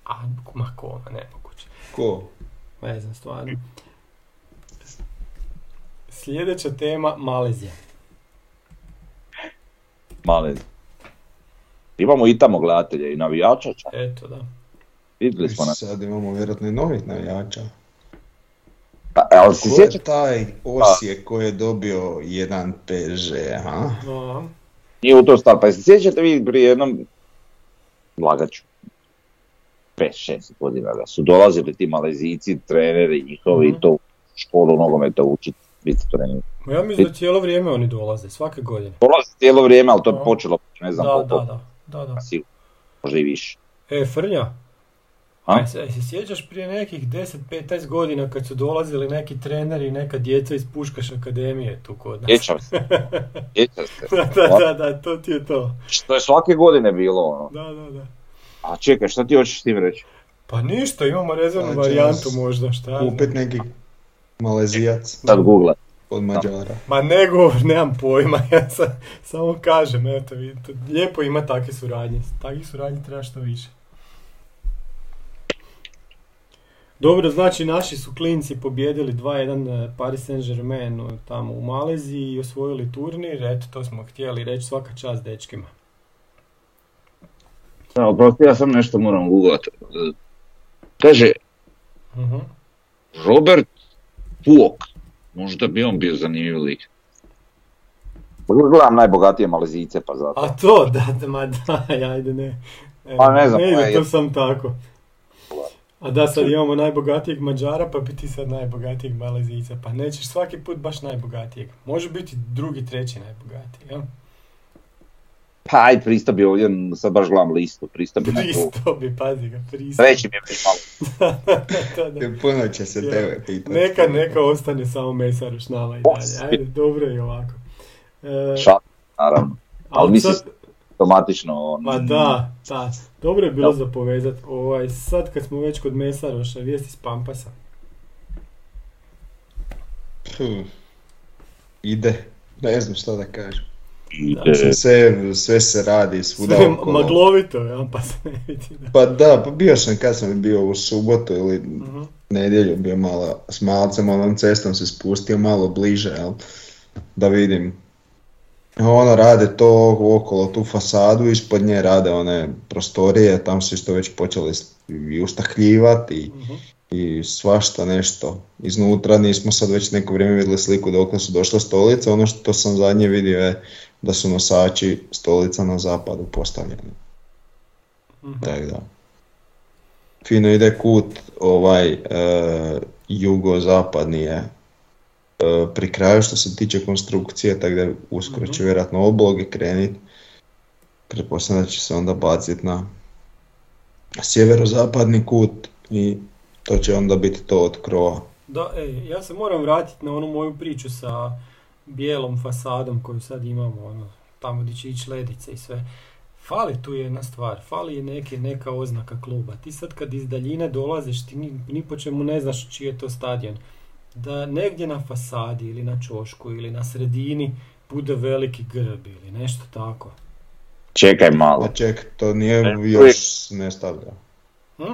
[SPEAKER 2] A, ma ko, ma nemoguće.
[SPEAKER 4] Ko?
[SPEAKER 2] Ne znam, stvarno. Sljedeća tema, Malezija.
[SPEAKER 3] Male. Imamo i tamo gledatelje i navijača čak.
[SPEAKER 2] Eto, da.
[SPEAKER 3] Vidjeli smo na...
[SPEAKER 4] Sad imamo vjerojatno i novih navijača.
[SPEAKER 3] Pa, ali se
[SPEAKER 4] Ko je
[SPEAKER 3] sjećate,
[SPEAKER 4] taj Osijek koji je dobio jedan PŽ, ha?
[SPEAKER 3] Nije u to stav, pa se sjećate vi prije jednom lagaću. 5-6 godina da su dolazili ti malezijci, treneri njihovi
[SPEAKER 2] Mhm.
[SPEAKER 3] i to u školu nogometa učiti biti trener.
[SPEAKER 2] Ma Ja mislim da cijelo vrijeme oni dolaze, svake godine.
[SPEAKER 3] Dolazi cijelo vrijeme, ali to je
[SPEAKER 2] Aha.
[SPEAKER 3] počelo, ne znam
[SPEAKER 2] Da,
[SPEAKER 3] koliko,
[SPEAKER 2] da, da, da, da.
[SPEAKER 3] sigurno, možda i više.
[SPEAKER 2] E, Frnja,
[SPEAKER 3] A?
[SPEAKER 2] se, se sjećaš prije nekih 10-15 godina kad su dolazili neki treneri i neka djeca iz Puškaš akademije tu kod nas?
[SPEAKER 3] Sjećam se, *laughs* sjećam se.
[SPEAKER 2] da, da, da, da, to ti je to.
[SPEAKER 3] Što je svake godine bilo ono.
[SPEAKER 2] Da, da, da.
[SPEAKER 3] A čekaj, šta ti hoćeš s tim reći?
[SPEAKER 2] Pa ništa, imamo rezervnu
[SPEAKER 4] Pa će
[SPEAKER 2] varijantu možda, šta.
[SPEAKER 4] Kupit neki malezijac
[SPEAKER 3] Sad google.
[SPEAKER 4] Od Mađara.
[SPEAKER 2] Ma ne govor, nemam pojma, *laughs* ja sam, samo kažem, eto, vidite, lijepo ima takve suradnje, takvih suradnji treba što više. Dobro, znači naši su klinci pobjedili 2-1 eh, Paris Saint-Germain u- tamo u Maleziji i osvojili turnir, eto to smo htjeli reći, svaka čast dečkima.
[SPEAKER 3] Da, oprosti, ja sam nešto moram googlat. Kaže,
[SPEAKER 2] Mhm.
[SPEAKER 3] Robert Puok. Možda bi on bio zanimljiv lik. Gledam najbogatije Malezijce, pa zato.
[SPEAKER 2] A to, da, da, ma daj, *laughs* ajde ne. E,
[SPEAKER 3] Pa ne znam,
[SPEAKER 2] ne
[SPEAKER 3] to
[SPEAKER 2] ide
[SPEAKER 3] je-
[SPEAKER 2] to sam tako. A da sad imamo najbogatijeg Mađara, pa bi ti sad najbogatijeg Malezijca. Pa nećeš svaki put baš najbogatijeg. Može biti drugi, treći najbogatiji, jel?
[SPEAKER 3] Pa aj, pristup bi ovdje, sad baš gledam listu, pristup bi.
[SPEAKER 2] Pristo bi, pazi ga, pristo.
[SPEAKER 3] Treći mi je već malo. *laughs*
[SPEAKER 2] Da, da.
[SPEAKER 4] Puno će se
[SPEAKER 2] Ja.
[SPEAKER 4] tebe pitati.
[SPEAKER 2] Neka, neka ostane samo mesaru s nama i dalje. Ajde, dobro je ovako. E,
[SPEAKER 3] Šal, naravno. Ali
[SPEAKER 2] ali
[SPEAKER 3] mislim,
[SPEAKER 2] sad-
[SPEAKER 3] automatično...
[SPEAKER 2] Ma da, da. Dobro je bilo za povezat. Ovaj, sad kad smo već kod Mesaroša, vijesti s Pampasa.
[SPEAKER 4] Puh. Ide. Ne znam što da kažem.
[SPEAKER 3] Ide.
[SPEAKER 4] Sve, sve, sve se radi svuda
[SPEAKER 2] Sve
[SPEAKER 4] okolo.
[SPEAKER 2] maglovito, ja, pa se ne vidi. Da.
[SPEAKER 4] Pa da, pa bio sam kad sam bio u subotu ili
[SPEAKER 2] Mhm.
[SPEAKER 4] nedjelju bio malo s malcem, onom cestom se spustio malo bliže, jel, da vidim. Ono rade to okolo tu fasadu, ispod nje rade one prostorije, tam su isto već počeli i ustakljivati i,
[SPEAKER 2] Mhm.
[SPEAKER 4] I svašta nešto. Iznutra nismo sad već neko vrijeme vidjeli sliku dokle su došle stolice, ono što sam zadnje vidio je da su nosači stolica na zapadu postavljeni.
[SPEAKER 2] Mhm.
[SPEAKER 4] Tako da. Fino ide kut ovaj e, jugozapadni je e, pri kraju što se tiče konstrukcije, tako da uskoro će
[SPEAKER 2] Mhm.
[SPEAKER 4] vjerojatno obloge krenit. Pretpostavljam da će se onda baciti na sjeverozapadni kut i to će onda biti to od krova.
[SPEAKER 2] Da, ej, ja se moram vratiti na onu moju priču sa bijelom fasadom koju sad imamo, ono, tamo gdje će ići ledice i sve. Fali tu jedna stvar, fali je neke, neka oznaka kluba. Ti sad kad iz daljine dolaziš, ti ni, ni po čemu ne znaš čiji je to stadion. Da negdje na fasadi ili na čošku ili na sredini bude veliki grb ili nešto tako.
[SPEAKER 3] Čekaj malo.
[SPEAKER 4] A ček, to nije još ne stavlja.
[SPEAKER 2] Hm?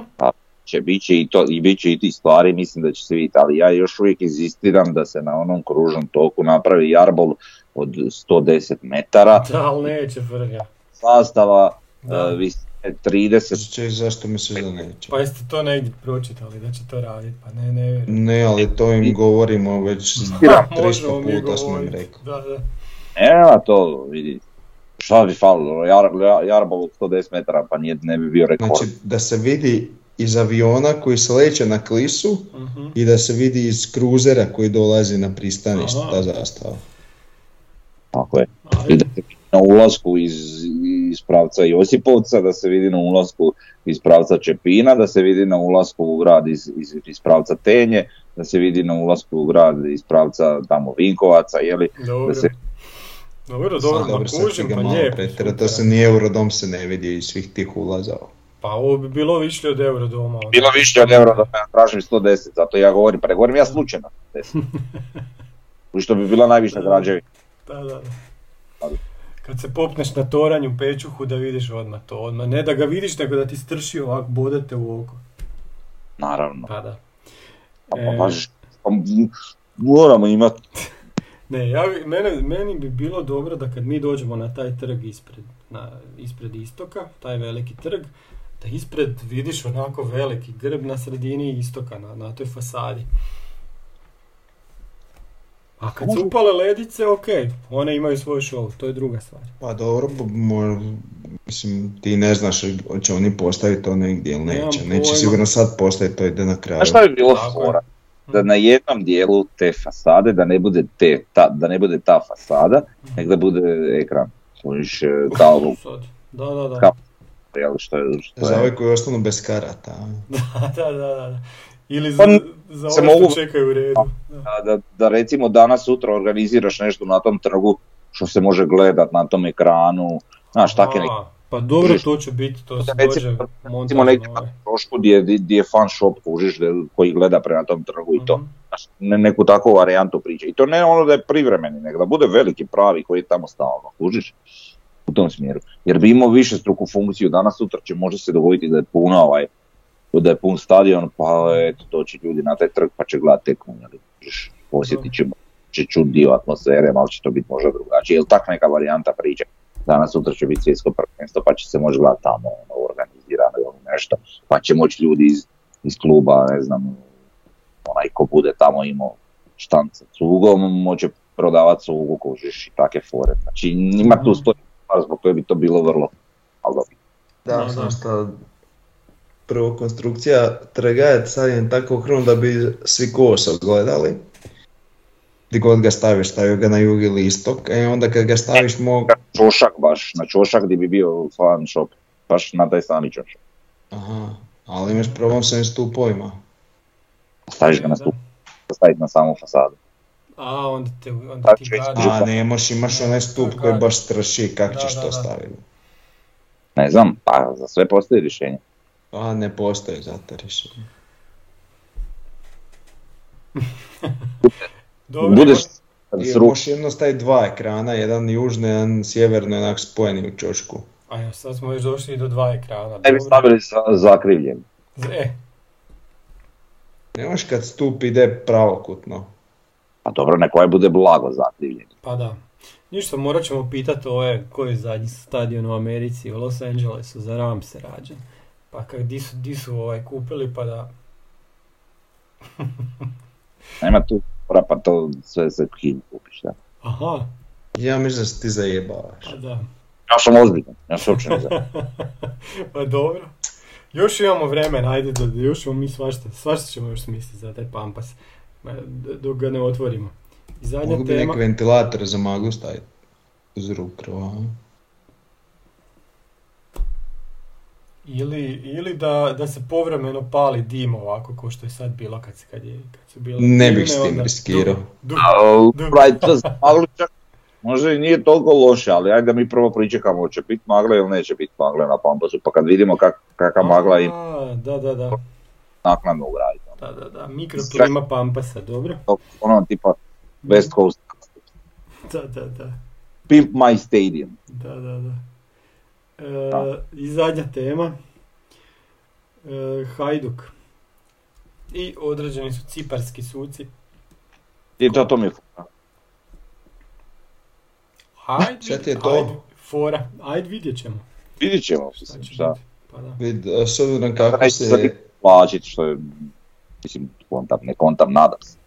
[SPEAKER 3] Će bit će i to i bit će i ti stvari mislim da će se vidjeti, ali ja još uvijek inzistiram da se na onom kružnom toku napravi jarbol od 110 metara,
[SPEAKER 2] Da, ali neće frga.
[SPEAKER 3] sastava
[SPEAKER 2] Da.
[SPEAKER 3] e, visine 30
[SPEAKER 4] Ček, zašto misliš da neće?
[SPEAKER 2] Pa jeste to negdje pročitali da će to raditi, pa ne, ne vjerujem.
[SPEAKER 4] Ne, ali to im govorimo već
[SPEAKER 3] Ja, *laughs*
[SPEAKER 4] 300 *laughs*
[SPEAKER 2] mi
[SPEAKER 4] puta smo im
[SPEAKER 2] govorit.
[SPEAKER 4] rekli.
[SPEAKER 2] Da, da.
[SPEAKER 3] Nema to, vidi. Šta bi falilo, Jar, jar- jarbol od 110 metara, pa nije, ne bi bio rekord.
[SPEAKER 4] Znači da se vidi iz aviona koji se leće na klisu
[SPEAKER 2] Mhm.
[SPEAKER 4] i da se vidi iz kruzera koji dolazi na pristanište
[SPEAKER 2] Aha.
[SPEAKER 4] ta zastava.
[SPEAKER 3] Tako je. I da se vidi na ulasku iz, iz pravca Josipovca, da se vidi na ulasku iz pravca Čepina, da se vidi na ulasku u grad iz, iz, iz pravca Tenje, da se vidi na ulasku u grad iz pravca tamo Vinkovaca, jeli,
[SPEAKER 2] dobro.
[SPEAKER 3] da se
[SPEAKER 2] Dobro, dobro,
[SPEAKER 4] sad ti
[SPEAKER 2] kužim, pa lijepo.
[SPEAKER 4] to se ni Eurodom se ne vidi iz svih tih ulaza.
[SPEAKER 2] Pa ovo bi bilo više od Eurodoma. onda.
[SPEAKER 3] bilo više od eura da ja tražim 110, zato ja govorim, pa ne govorim ja slučajno 110. I što bi bila najviša građevina.
[SPEAKER 2] Da, da, da. Kad se popneš na toranju pečuhu da vidiš odmah to, odmah. Ne da ga vidiš, nego da ti strši ovak, bodete u oko.
[SPEAKER 3] Naravno.
[SPEAKER 2] Pa da.
[SPEAKER 3] Pa,
[SPEAKER 2] E,
[SPEAKER 3] pa baš, pa moramo imati *laughs*
[SPEAKER 2] Ne, ja, mene, meni bi bilo dobro da kad mi dođemo na taj trg ispred, na, ispred istoka, taj veliki trg, da ispred vidiš onako veliki grb na sredini istoka, na, na toj fasadi. A kad se upale ledice, ok, one imaju svoj show, to je druga stvar.
[SPEAKER 4] Pa dobro, bo- mo- mislim, ti ne znaš hoće oni postaviti to negdje ili
[SPEAKER 2] Nemam
[SPEAKER 4] neće.
[SPEAKER 2] pojma.
[SPEAKER 4] Neće sigurno sad postaviti, to ide na kraju.
[SPEAKER 3] Znaš šta bi bilo fora? Da na jednom dijelu te fasade, da ne bude, te, ta, da ne bude ta fasada, nego da bude ekran. E, kao,
[SPEAKER 2] Sad. Da, da, da.
[SPEAKER 3] Kao- jel, što je, što
[SPEAKER 4] Za
[SPEAKER 3] je.
[SPEAKER 4] ove koji ostanu bez karata. *laughs*
[SPEAKER 2] da, da, da, da. Ili za,
[SPEAKER 3] Pa,
[SPEAKER 2] za
[SPEAKER 3] se
[SPEAKER 2] ove što
[SPEAKER 3] mogu-
[SPEAKER 2] čekaju u redu. Da.
[SPEAKER 3] Da, da, recimo danas sutra organiziraš nešto na tom trgu što se može gledat na tom ekranu, znaš, takve neke
[SPEAKER 2] A, Pa dobro, to će biti, to se
[SPEAKER 3] Recimo-
[SPEAKER 2] dođe
[SPEAKER 3] recimo
[SPEAKER 2] montažno.
[SPEAKER 3] negdje
[SPEAKER 2] ovaj.
[SPEAKER 3] na trošku gdje, gdje je fan shop, kužiš, koji gleda prema tom trgu i to.
[SPEAKER 2] Mhm.
[SPEAKER 3] Ne, neku takvu varijantu priče. I to ne ono da je privremeni, nego da bude veliki pravi koji je tamo stalno, kužiš? U tom smjeru. Jer bi imao više struku funkciju, danas sutra će može se dogoditi da je puno ovaj, da je pun stadion, pa eto, doći ljudi na taj trg pa će gledati tekmu, jel, kužiš, osjetit ćemo, će čut dio atmosfere, malo će to biti možda drugačije, ili tak neka varijanta priče. Danas sutra će biti svjetsko prvenstvo, pa će se moći gledati tamo ono, organizirano ili nešto, pa će moći ljudi iz, iz kluba, ne znam, onaj ko bude tamo imao štanc sa cugom, moće prodavati cugu, kužiš i take fore. Znači ima tu
[SPEAKER 2] Mhm.
[SPEAKER 3] Stvari zbog koje bi to bilo vrlo, ali dobro.
[SPEAKER 4] Da,
[SPEAKER 2] Da,
[SPEAKER 4] što prvo konstrukcija trega je stavljen tako hrom da bi svi koso gledali. Gdje god ga staviš, stavio ga na jug ili istok, i onda kad ga staviš mog...
[SPEAKER 3] Čošak baš, na čošak gdje bi bio fan shop. Baš na taj sami čošak.
[SPEAKER 4] Aha, ali imaš problem s ovim stupovima.
[SPEAKER 3] Staviš ga na stup, staviti na samu fasadu.
[SPEAKER 2] A, onda, te, onda
[SPEAKER 3] Tako
[SPEAKER 2] ti gadi.
[SPEAKER 4] A ne, moš, imaš onaj stup koji baš strši, kak
[SPEAKER 2] Da,
[SPEAKER 4] ćeš
[SPEAKER 2] da,
[SPEAKER 4] to
[SPEAKER 2] da.
[SPEAKER 4] staviti?
[SPEAKER 3] Ne znam, pa za sve postoji rješenje.
[SPEAKER 4] A ne postoji za to rješenje. *laughs*
[SPEAKER 2] Dobro,
[SPEAKER 3] Budeš
[SPEAKER 4] I možeš jedno staviti dva ekrana, jedan južni, jedan sjeverno, onak spojeni u čošku.
[SPEAKER 2] A ja, sad smo već došli do dva ekrana.
[SPEAKER 3] ne bi stavili za, zakrivljen.
[SPEAKER 2] E,
[SPEAKER 4] Ne možeš kad stup ide pravokutno.
[SPEAKER 3] Pa dobro, neko ovaj bude blago zakrivljen.
[SPEAKER 2] pa da. Ništa, morat ćemo pitati ove koji je zadnji stadion u Americi, u Los Angelesu, za Ramse rađen. Pa kak, di su, di su ovaj kupili pa da... *laughs*
[SPEAKER 3] Nema tu pa to sve se Kinu kupiš, da.
[SPEAKER 2] Aha,
[SPEAKER 4] Ja mislim da se ti zajebavaš.
[SPEAKER 2] pa da.
[SPEAKER 3] Ja sam ozbiljan, ja sam uopće *laughs*
[SPEAKER 2] pa dobro. Još imamo vremena, ajde, da, još ćemo mi svašta, svašta ćemo još smisliti za taj pampas, dok ga ne otvorimo. I zadnja
[SPEAKER 4] Mogu bi
[SPEAKER 2] tema,
[SPEAKER 4] neki ventilator za maglu staviti. Uz rukro, a?
[SPEAKER 2] ili, ili da, da se povremeno pali dim ovako, kao što je sad bilo kad, se, kad, je, kad su bile
[SPEAKER 4] Ne bih s tim riskirao.
[SPEAKER 2] du- du-
[SPEAKER 3] A, Right, to za maglu čak možda i nije toliko loše, ali ajde da mi prvo pričekamo, hoće biti magla ili neće biti magla na pampasu, pa kad vidimo kak, kakva magla ima
[SPEAKER 2] Da, da, da,
[SPEAKER 3] naknadno ugraditi.
[SPEAKER 2] Da, da, da, mikroklima pampasa, dobro?
[SPEAKER 3] Ono tipa West Coast,
[SPEAKER 2] Da, da, da.
[SPEAKER 3] Pimp My Stadium.
[SPEAKER 2] Da, da, da. E,
[SPEAKER 3] Da.
[SPEAKER 2] I zadnja tema. E, Hajduk. I određeni su ciparski suci.
[SPEAKER 3] I to, to mi je fora.
[SPEAKER 2] Ajde,
[SPEAKER 4] Šta ti je to?
[SPEAKER 2] ajde, fora. Ajde, vidjet ćemo.
[SPEAKER 3] Vidit ćemo,
[SPEAKER 2] Šta će
[SPEAKER 3] šta.
[SPEAKER 2] Pa da.
[SPEAKER 4] Vid, a s obzirom kako
[SPEAKER 3] se... plaćit, što je, mislim, kontam, ne kontam, nadam se.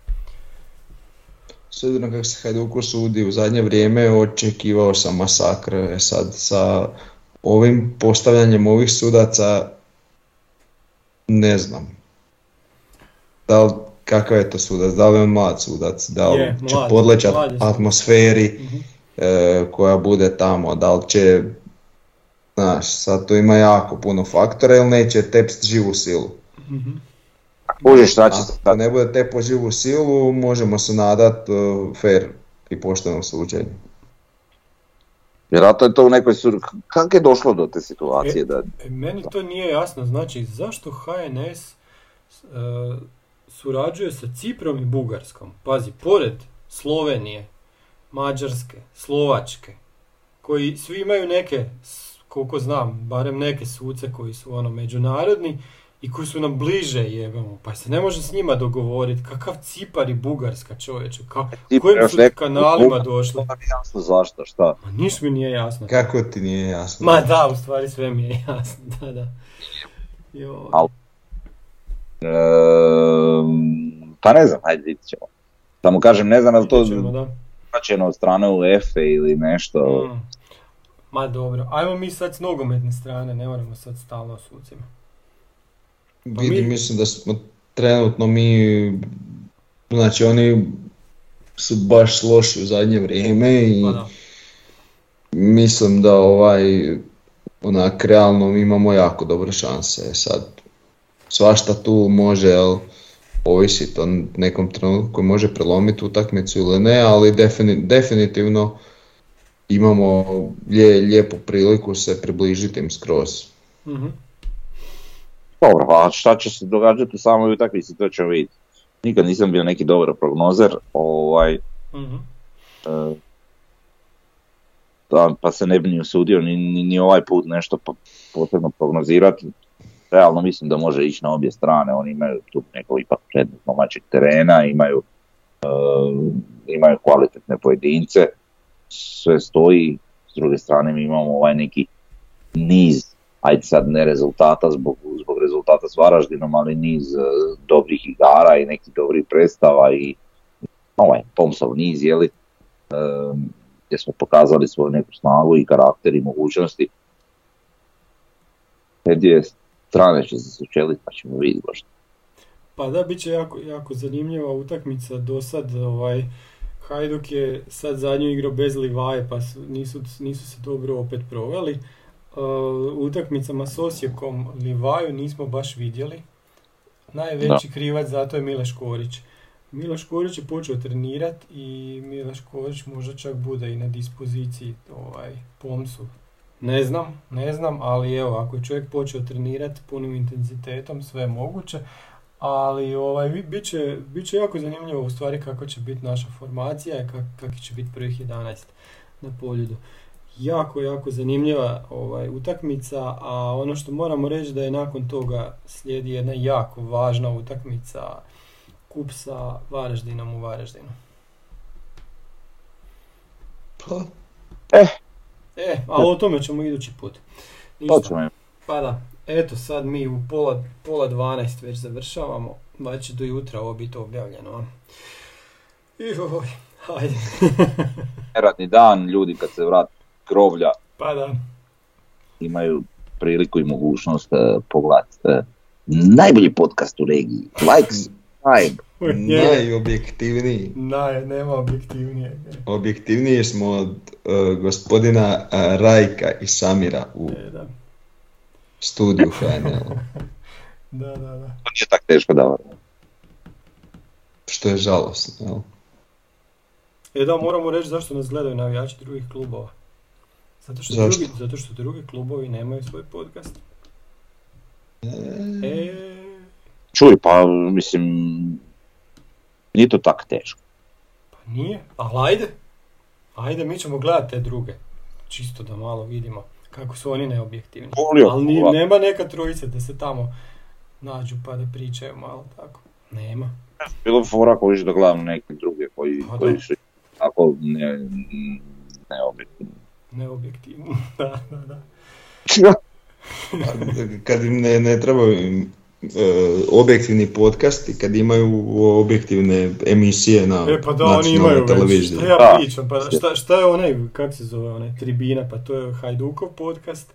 [SPEAKER 4] S obzirom kako se Hajduku sudi u zadnje vrijeme, očekivao sam masakr. E sad, sa ovim postavljanjem ovih sudaca, ne znam. Da li, kakav je to sudac, da li je mlad sudac, da li
[SPEAKER 2] Je,
[SPEAKER 4] će
[SPEAKER 2] mlad,
[SPEAKER 4] podlećat
[SPEAKER 2] mlad je sudac.
[SPEAKER 4] atmosferi
[SPEAKER 2] Mhm.
[SPEAKER 4] e, koja bude tamo, da li će, znaš, sad tu ima jako puno faktora ili neće tepst živu silu.
[SPEAKER 2] Mhm.
[SPEAKER 3] Kužiš šta će se sad,
[SPEAKER 4] ne bude te po živu silu, možemo se nadat uh, fair i poštenom suđenju.
[SPEAKER 3] vjerojatno je to u nekoj sur... Kako je došlo do te situacije da...
[SPEAKER 2] E, meni to nije jasno, znači zašto HNS e, surađuje sa Ciprom i Bugarskom? Pazi, pored Slovenije, Mađarske, Slovačke, koji svi imaju neke, koliko znam, barem neke suce koji su ono međunarodni i koji su nam bliže jebemo, pa se ne može s njima dogovoriti, kakav Cipar i Bugarska čovječe, ka,
[SPEAKER 3] Cipar
[SPEAKER 2] kojim su
[SPEAKER 3] neko-
[SPEAKER 2] kanalima došli?
[SPEAKER 3] Jasno zašto, šta?
[SPEAKER 2] Ma niš mi nije jasno.
[SPEAKER 4] Kako ti nije jasno?
[SPEAKER 2] Ma da, u stvari sve mi je *laughs* jasno, da, da. Joj.
[SPEAKER 3] Al- Ehm, pa ne znam, hajde vidit ćemo. Samo kažem, ne znam je li to značajno od strane UEFA ili nešto.
[SPEAKER 2] Mm. Ma dobro, ajmo mi sad s nogometne strane, ne moramo sad stalno o sucima. Pa
[SPEAKER 4] Vidi,
[SPEAKER 2] mi-
[SPEAKER 4] mislim da smo trenutno mi, znači oni su baš loši u zadnje vrijeme i
[SPEAKER 2] Pa da.
[SPEAKER 4] mislim da ovaj, onak realno mi imamo jako dobre šanse. Sad, svašta tu može, jel, ovisiti o nekom trenutku koji može prelomiti utakmicu ili ne, ali defini- definitivno imamo lije- lijepu priliku se približiti im skroz.
[SPEAKER 2] Mhm.
[SPEAKER 3] Dobro, a šta će se događati u samoj utakmici, to ćemo vidjeti. Nikad nisam bio neki dobar prognozer, ovaj, e, da, pa se ne bi ni usudio ni, ni, ni ovaj put nešto po- posebno prognozirati. Realno mislim da može ići na obje strane, oni imaju tu neko ipak prednost domaćeg terena, imaju, e, imaju kvalitetne pojedince, sve stoji, s druge strane mi imamo ovaj neki niz, ajde sad ne rezultata zbog, zbog rezultata s Varaždinom, ali niz e, dobrih igara i nekih dobrih predstava i ovaj Tomsov niz, jeli, e, gdje smo pokazali svoju neku snagu i karakter i mogućnosti. te dvije strane će se sučeliti pa ćemo vidjeti baš.
[SPEAKER 2] Pa da, bit će jako, jako zanimljiva utakmica. Do sad, ovaj, Hajduk je sad zadnju igrao bez Livaje, pa su, nisu, nisu se dobro opet proveli. Uh, utakmicama s Osijekom Livaju nismo baš vidjeli. Najveći krivac zato je Milaš Korić. Miloš Korić je počeo trenirati i Miloš Korić možda čak bude i na dispoziciji ovaj, Pomsu. Ne znam, ne znam, ali evo, ako je čovjek počeo trenirati punim intenzitetom, sve je moguće. Ali ovaj, bit, će, bit će jako zanimljivo u stvari kako će biti naša formacija i kak, kakvi će biti prvih 11 na poljudu. Jako, jako zanimljiva ovaj, utakmica, a ono što moramo reći da je nakon toga slijedi jedna jako važna utakmica kup sa Varaždinom u Varaždinu.
[SPEAKER 4] Pa,
[SPEAKER 3] Eh,
[SPEAKER 2] E, ali o tome ćemo idući put.
[SPEAKER 3] im.
[SPEAKER 2] Pa da, eto sad mi u pola, pola 12 već završavamo, će do jutra ovo biti objavljeno. a? Joj, hajde. *laughs*
[SPEAKER 3] Neradni dan, ljudi kad se vrati grovlja
[SPEAKER 2] pa da.
[SPEAKER 3] imaju priliku i mogućnost uh, pogledati uh, najbolji podcast u regiji. Like, subscribe.
[SPEAKER 2] Je,
[SPEAKER 4] najobjektivniji.
[SPEAKER 2] Naj, nema objektivnije.
[SPEAKER 4] Objektivniji smo od e, gospodina e, Rajka i Samira u
[SPEAKER 2] E, da.
[SPEAKER 4] studiju HNL. *laughs*
[SPEAKER 2] da, da, da.
[SPEAKER 3] To nije tako teško da
[SPEAKER 4] Što je žalosno, jel?
[SPEAKER 2] E da, moramo reći zašto nas gledaju navijači drugih klubova. Zato što,
[SPEAKER 4] Zašto?
[SPEAKER 2] drugi, zato što drugi klubovi nemaju svoj podcast. E,
[SPEAKER 3] Čuj, pa mislim, nije to tako teško.
[SPEAKER 2] pa nije, ali ajde. Ajde, mi ćemo gledati te druge. Čisto da malo vidimo kako su oni neobjektivni.
[SPEAKER 3] Volio,
[SPEAKER 2] Ali ni,
[SPEAKER 3] ovako.
[SPEAKER 2] nema neka trojica da se tamo nađu pa da pričaju malo tako. Nema.
[SPEAKER 3] Bilo bi fora ako da gledam neke druge koji,
[SPEAKER 2] Pa
[SPEAKER 3] koji su tako ne, ne objektivni.
[SPEAKER 2] Neobjektivni. *laughs* da, da, da.
[SPEAKER 4] Kad im ne, ne trebaju im, e, objektivni podcast i kad imaju objektivne emisije na
[SPEAKER 2] E pa da, oni imaju već.
[SPEAKER 4] televiziji.
[SPEAKER 2] Šta ja pričam, pa šta, šta je onaj, kak se zove onaj, Tribina, pa to je Hajdukov podcast,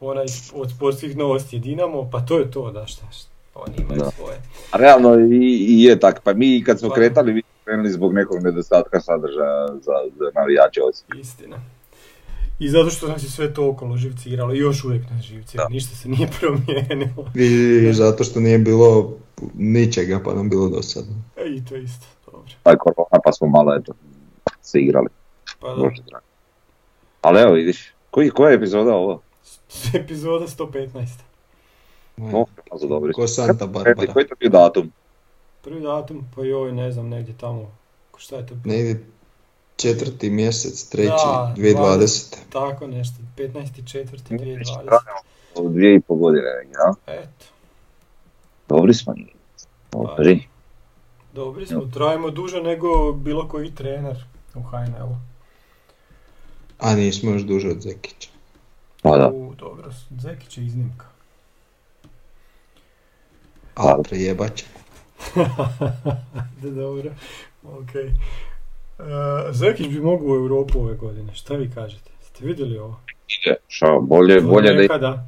[SPEAKER 2] onaj od sportskih novosti je Dinamo, pa to je to, da šta, šta. Oni imaju
[SPEAKER 3] Da.
[SPEAKER 2] svoje.
[SPEAKER 3] A realno i, i je tak, pa mi kad smo
[SPEAKER 2] Pa.
[SPEAKER 3] kretali, vi smo krenuli zbog nekog nedostatka sadržaja za, za navijače.
[SPEAKER 2] Istina. I zato što nas je sve to okolo živciralo, i još uvijek nas živcira,
[SPEAKER 3] Da.
[SPEAKER 2] ništa se nije *laughs* promijenilo.
[SPEAKER 4] I zato što nije bilo ničega pa nam bilo dosadno.
[SPEAKER 2] E, I to isto, dobro.
[SPEAKER 3] Taj korona pa smo malo eto, se igrali.
[SPEAKER 2] Pa da,
[SPEAKER 3] Bože. Ali evo vidiš, koji, koja je epizoda ovo? *laughs*
[SPEAKER 2] epizoda 115.
[SPEAKER 3] Oh, za dobro.
[SPEAKER 4] Ko Santa Barbara.
[SPEAKER 3] Koji je to bio datum?
[SPEAKER 2] Prvi datum, pa joj, ne znam, negdje tamo, šta je to bilo?
[SPEAKER 4] Negdje četvrti mjesec, treći,
[SPEAKER 2] Da,
[SPEAKER 4] 2020.
[SPEAKER 2] Tako nešto, 15.4.2020.
[SPEAKER 3] Od dvije i pol godine, ja?
[SPEAKER 2] Eto,
[SPEAKER 3] Dobri smo. Dobri.
[SPEAKER 2] dobri smo, trajimo duže nego bilo koji trener u HNL-u.
[SPEAKER 4] A nismo još duže od Zekića.
[SPEAKER 3] Pa da.
[SPEAKER 2] U, dobro, Zekić je iznimka.
[SPEAKER 4] A prejebat će. *laughs*
[SPEAKER 2] Da, dobro, okej. E, Zekić bi mogao u Europu ove godine, šta vi kažete? Ste vidjeli ovo?
[SPEAKER 3] Ide, šta, bolje, bolje da
[SPEAKER 2] Nekada.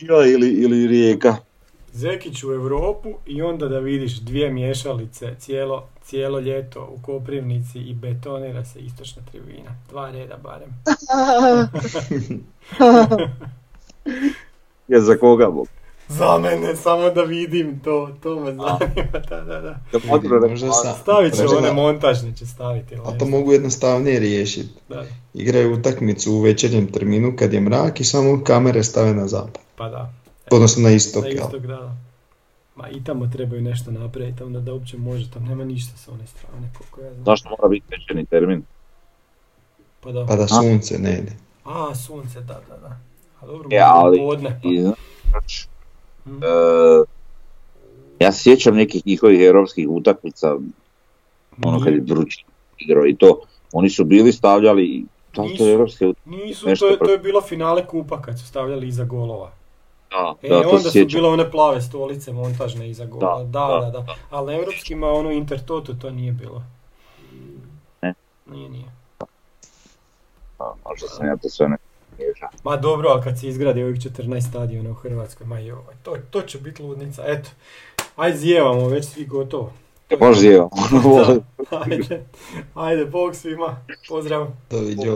[SPEAKER 3] Ja ili, ili rijeka.
[SPEAKER 2] Zekić u Europu i onda da vidiš dvije miješalice cijelo, cijelo ljeto u Koprivnici i betonira se istočna tribina. Dva reda barem. *laughs* *laughs*
[SPEAKER 3] Je za koga bog?
[SPEAKER 2] Za mene, samo da vidim to, to me zanima, da, da, da.
[SPEAKER 4] Možda sa-
[SPEAKER 2] Stavit će one montažne, će staviti.
[SPEAKER 4] A to mogu jednostavnije riješiti. Igraju utakmicu u večernjem terminu kad je mrak i samo kamere stave na zapad.
[SPEAKER 2] pa da.
[SPEAKER 4] Odnosno na istok,
[SPEAKER 2] Na
[SPEAKER 4] jel?
[SPEAKER 2] istog, da, da. Ma i tamo trebaju nešto napraviti, onda da uopće može, tam nema ništa sa one strane, koliko ja znam.
[SPEAKER 3] Zašto mora biti večerni termin?
[SPEAKER 2] Pa da.
[SPEAKER 4] Pa da sunce ne ide.
[SPEAKER 2] A, sunce, da, da, da. A dobro,
[SPEAKER 3] E,
[SPEAKER 2] možda
[SPEAKER 3] ali-
[SPEAKER 2] podne, pa.
[SPEAKER 3] I,
[SPEAKER 2] Mhm.
[SPEAKER 3] e, ja se sjećam nekih njihovih europskih utakmica, ono kad je
[SPEAKER 2] Nije-
[SPEAKER 3] vrući igrao i to, oni su bili stavljali, da li to
[SPEAKER 2] Nisu.
[SPEAKER 3] je europske utakmice?
[SPEAKER 2] Nisu,
[SPEAKER 3] nešto
[SPEAKER 2] to je, to je bilo finale kupa kad su stavljali iza golova.
[SPEAKER 3] Da,
[SPEAKER 2] E,
[SPEAKER 3] da, to
[SPEAKER 2] onda su
[SPEAKER 3] sjećam.
[SPEAKER 2] bile one plave stolice montažne iza gola. Da,
[SPEAKER 3] Da,
[SPEAKER 2] da, da. Ali na europskima ono Intertoto to nije bilo.
[SPEAKER 3] Ne?
[SPEAKER 2] Nije, nije.
[SPEAKER 3] Pa, možda sam ja to sve ne
[SPEAKER 2] Ma dobro, ali kad se izgradi ovih 14 stadiona u Hrvatskoj, ma joj, to, to će biti ludnica. Eto, ajde zjevamo, već svi gotovo.
[SPEAKER 3] Može zjeva. *laughs*
[SPEAKER 2] Ajde, ajde, bog svima, pozdrav.
[SPEAKER 4] Doviđenja.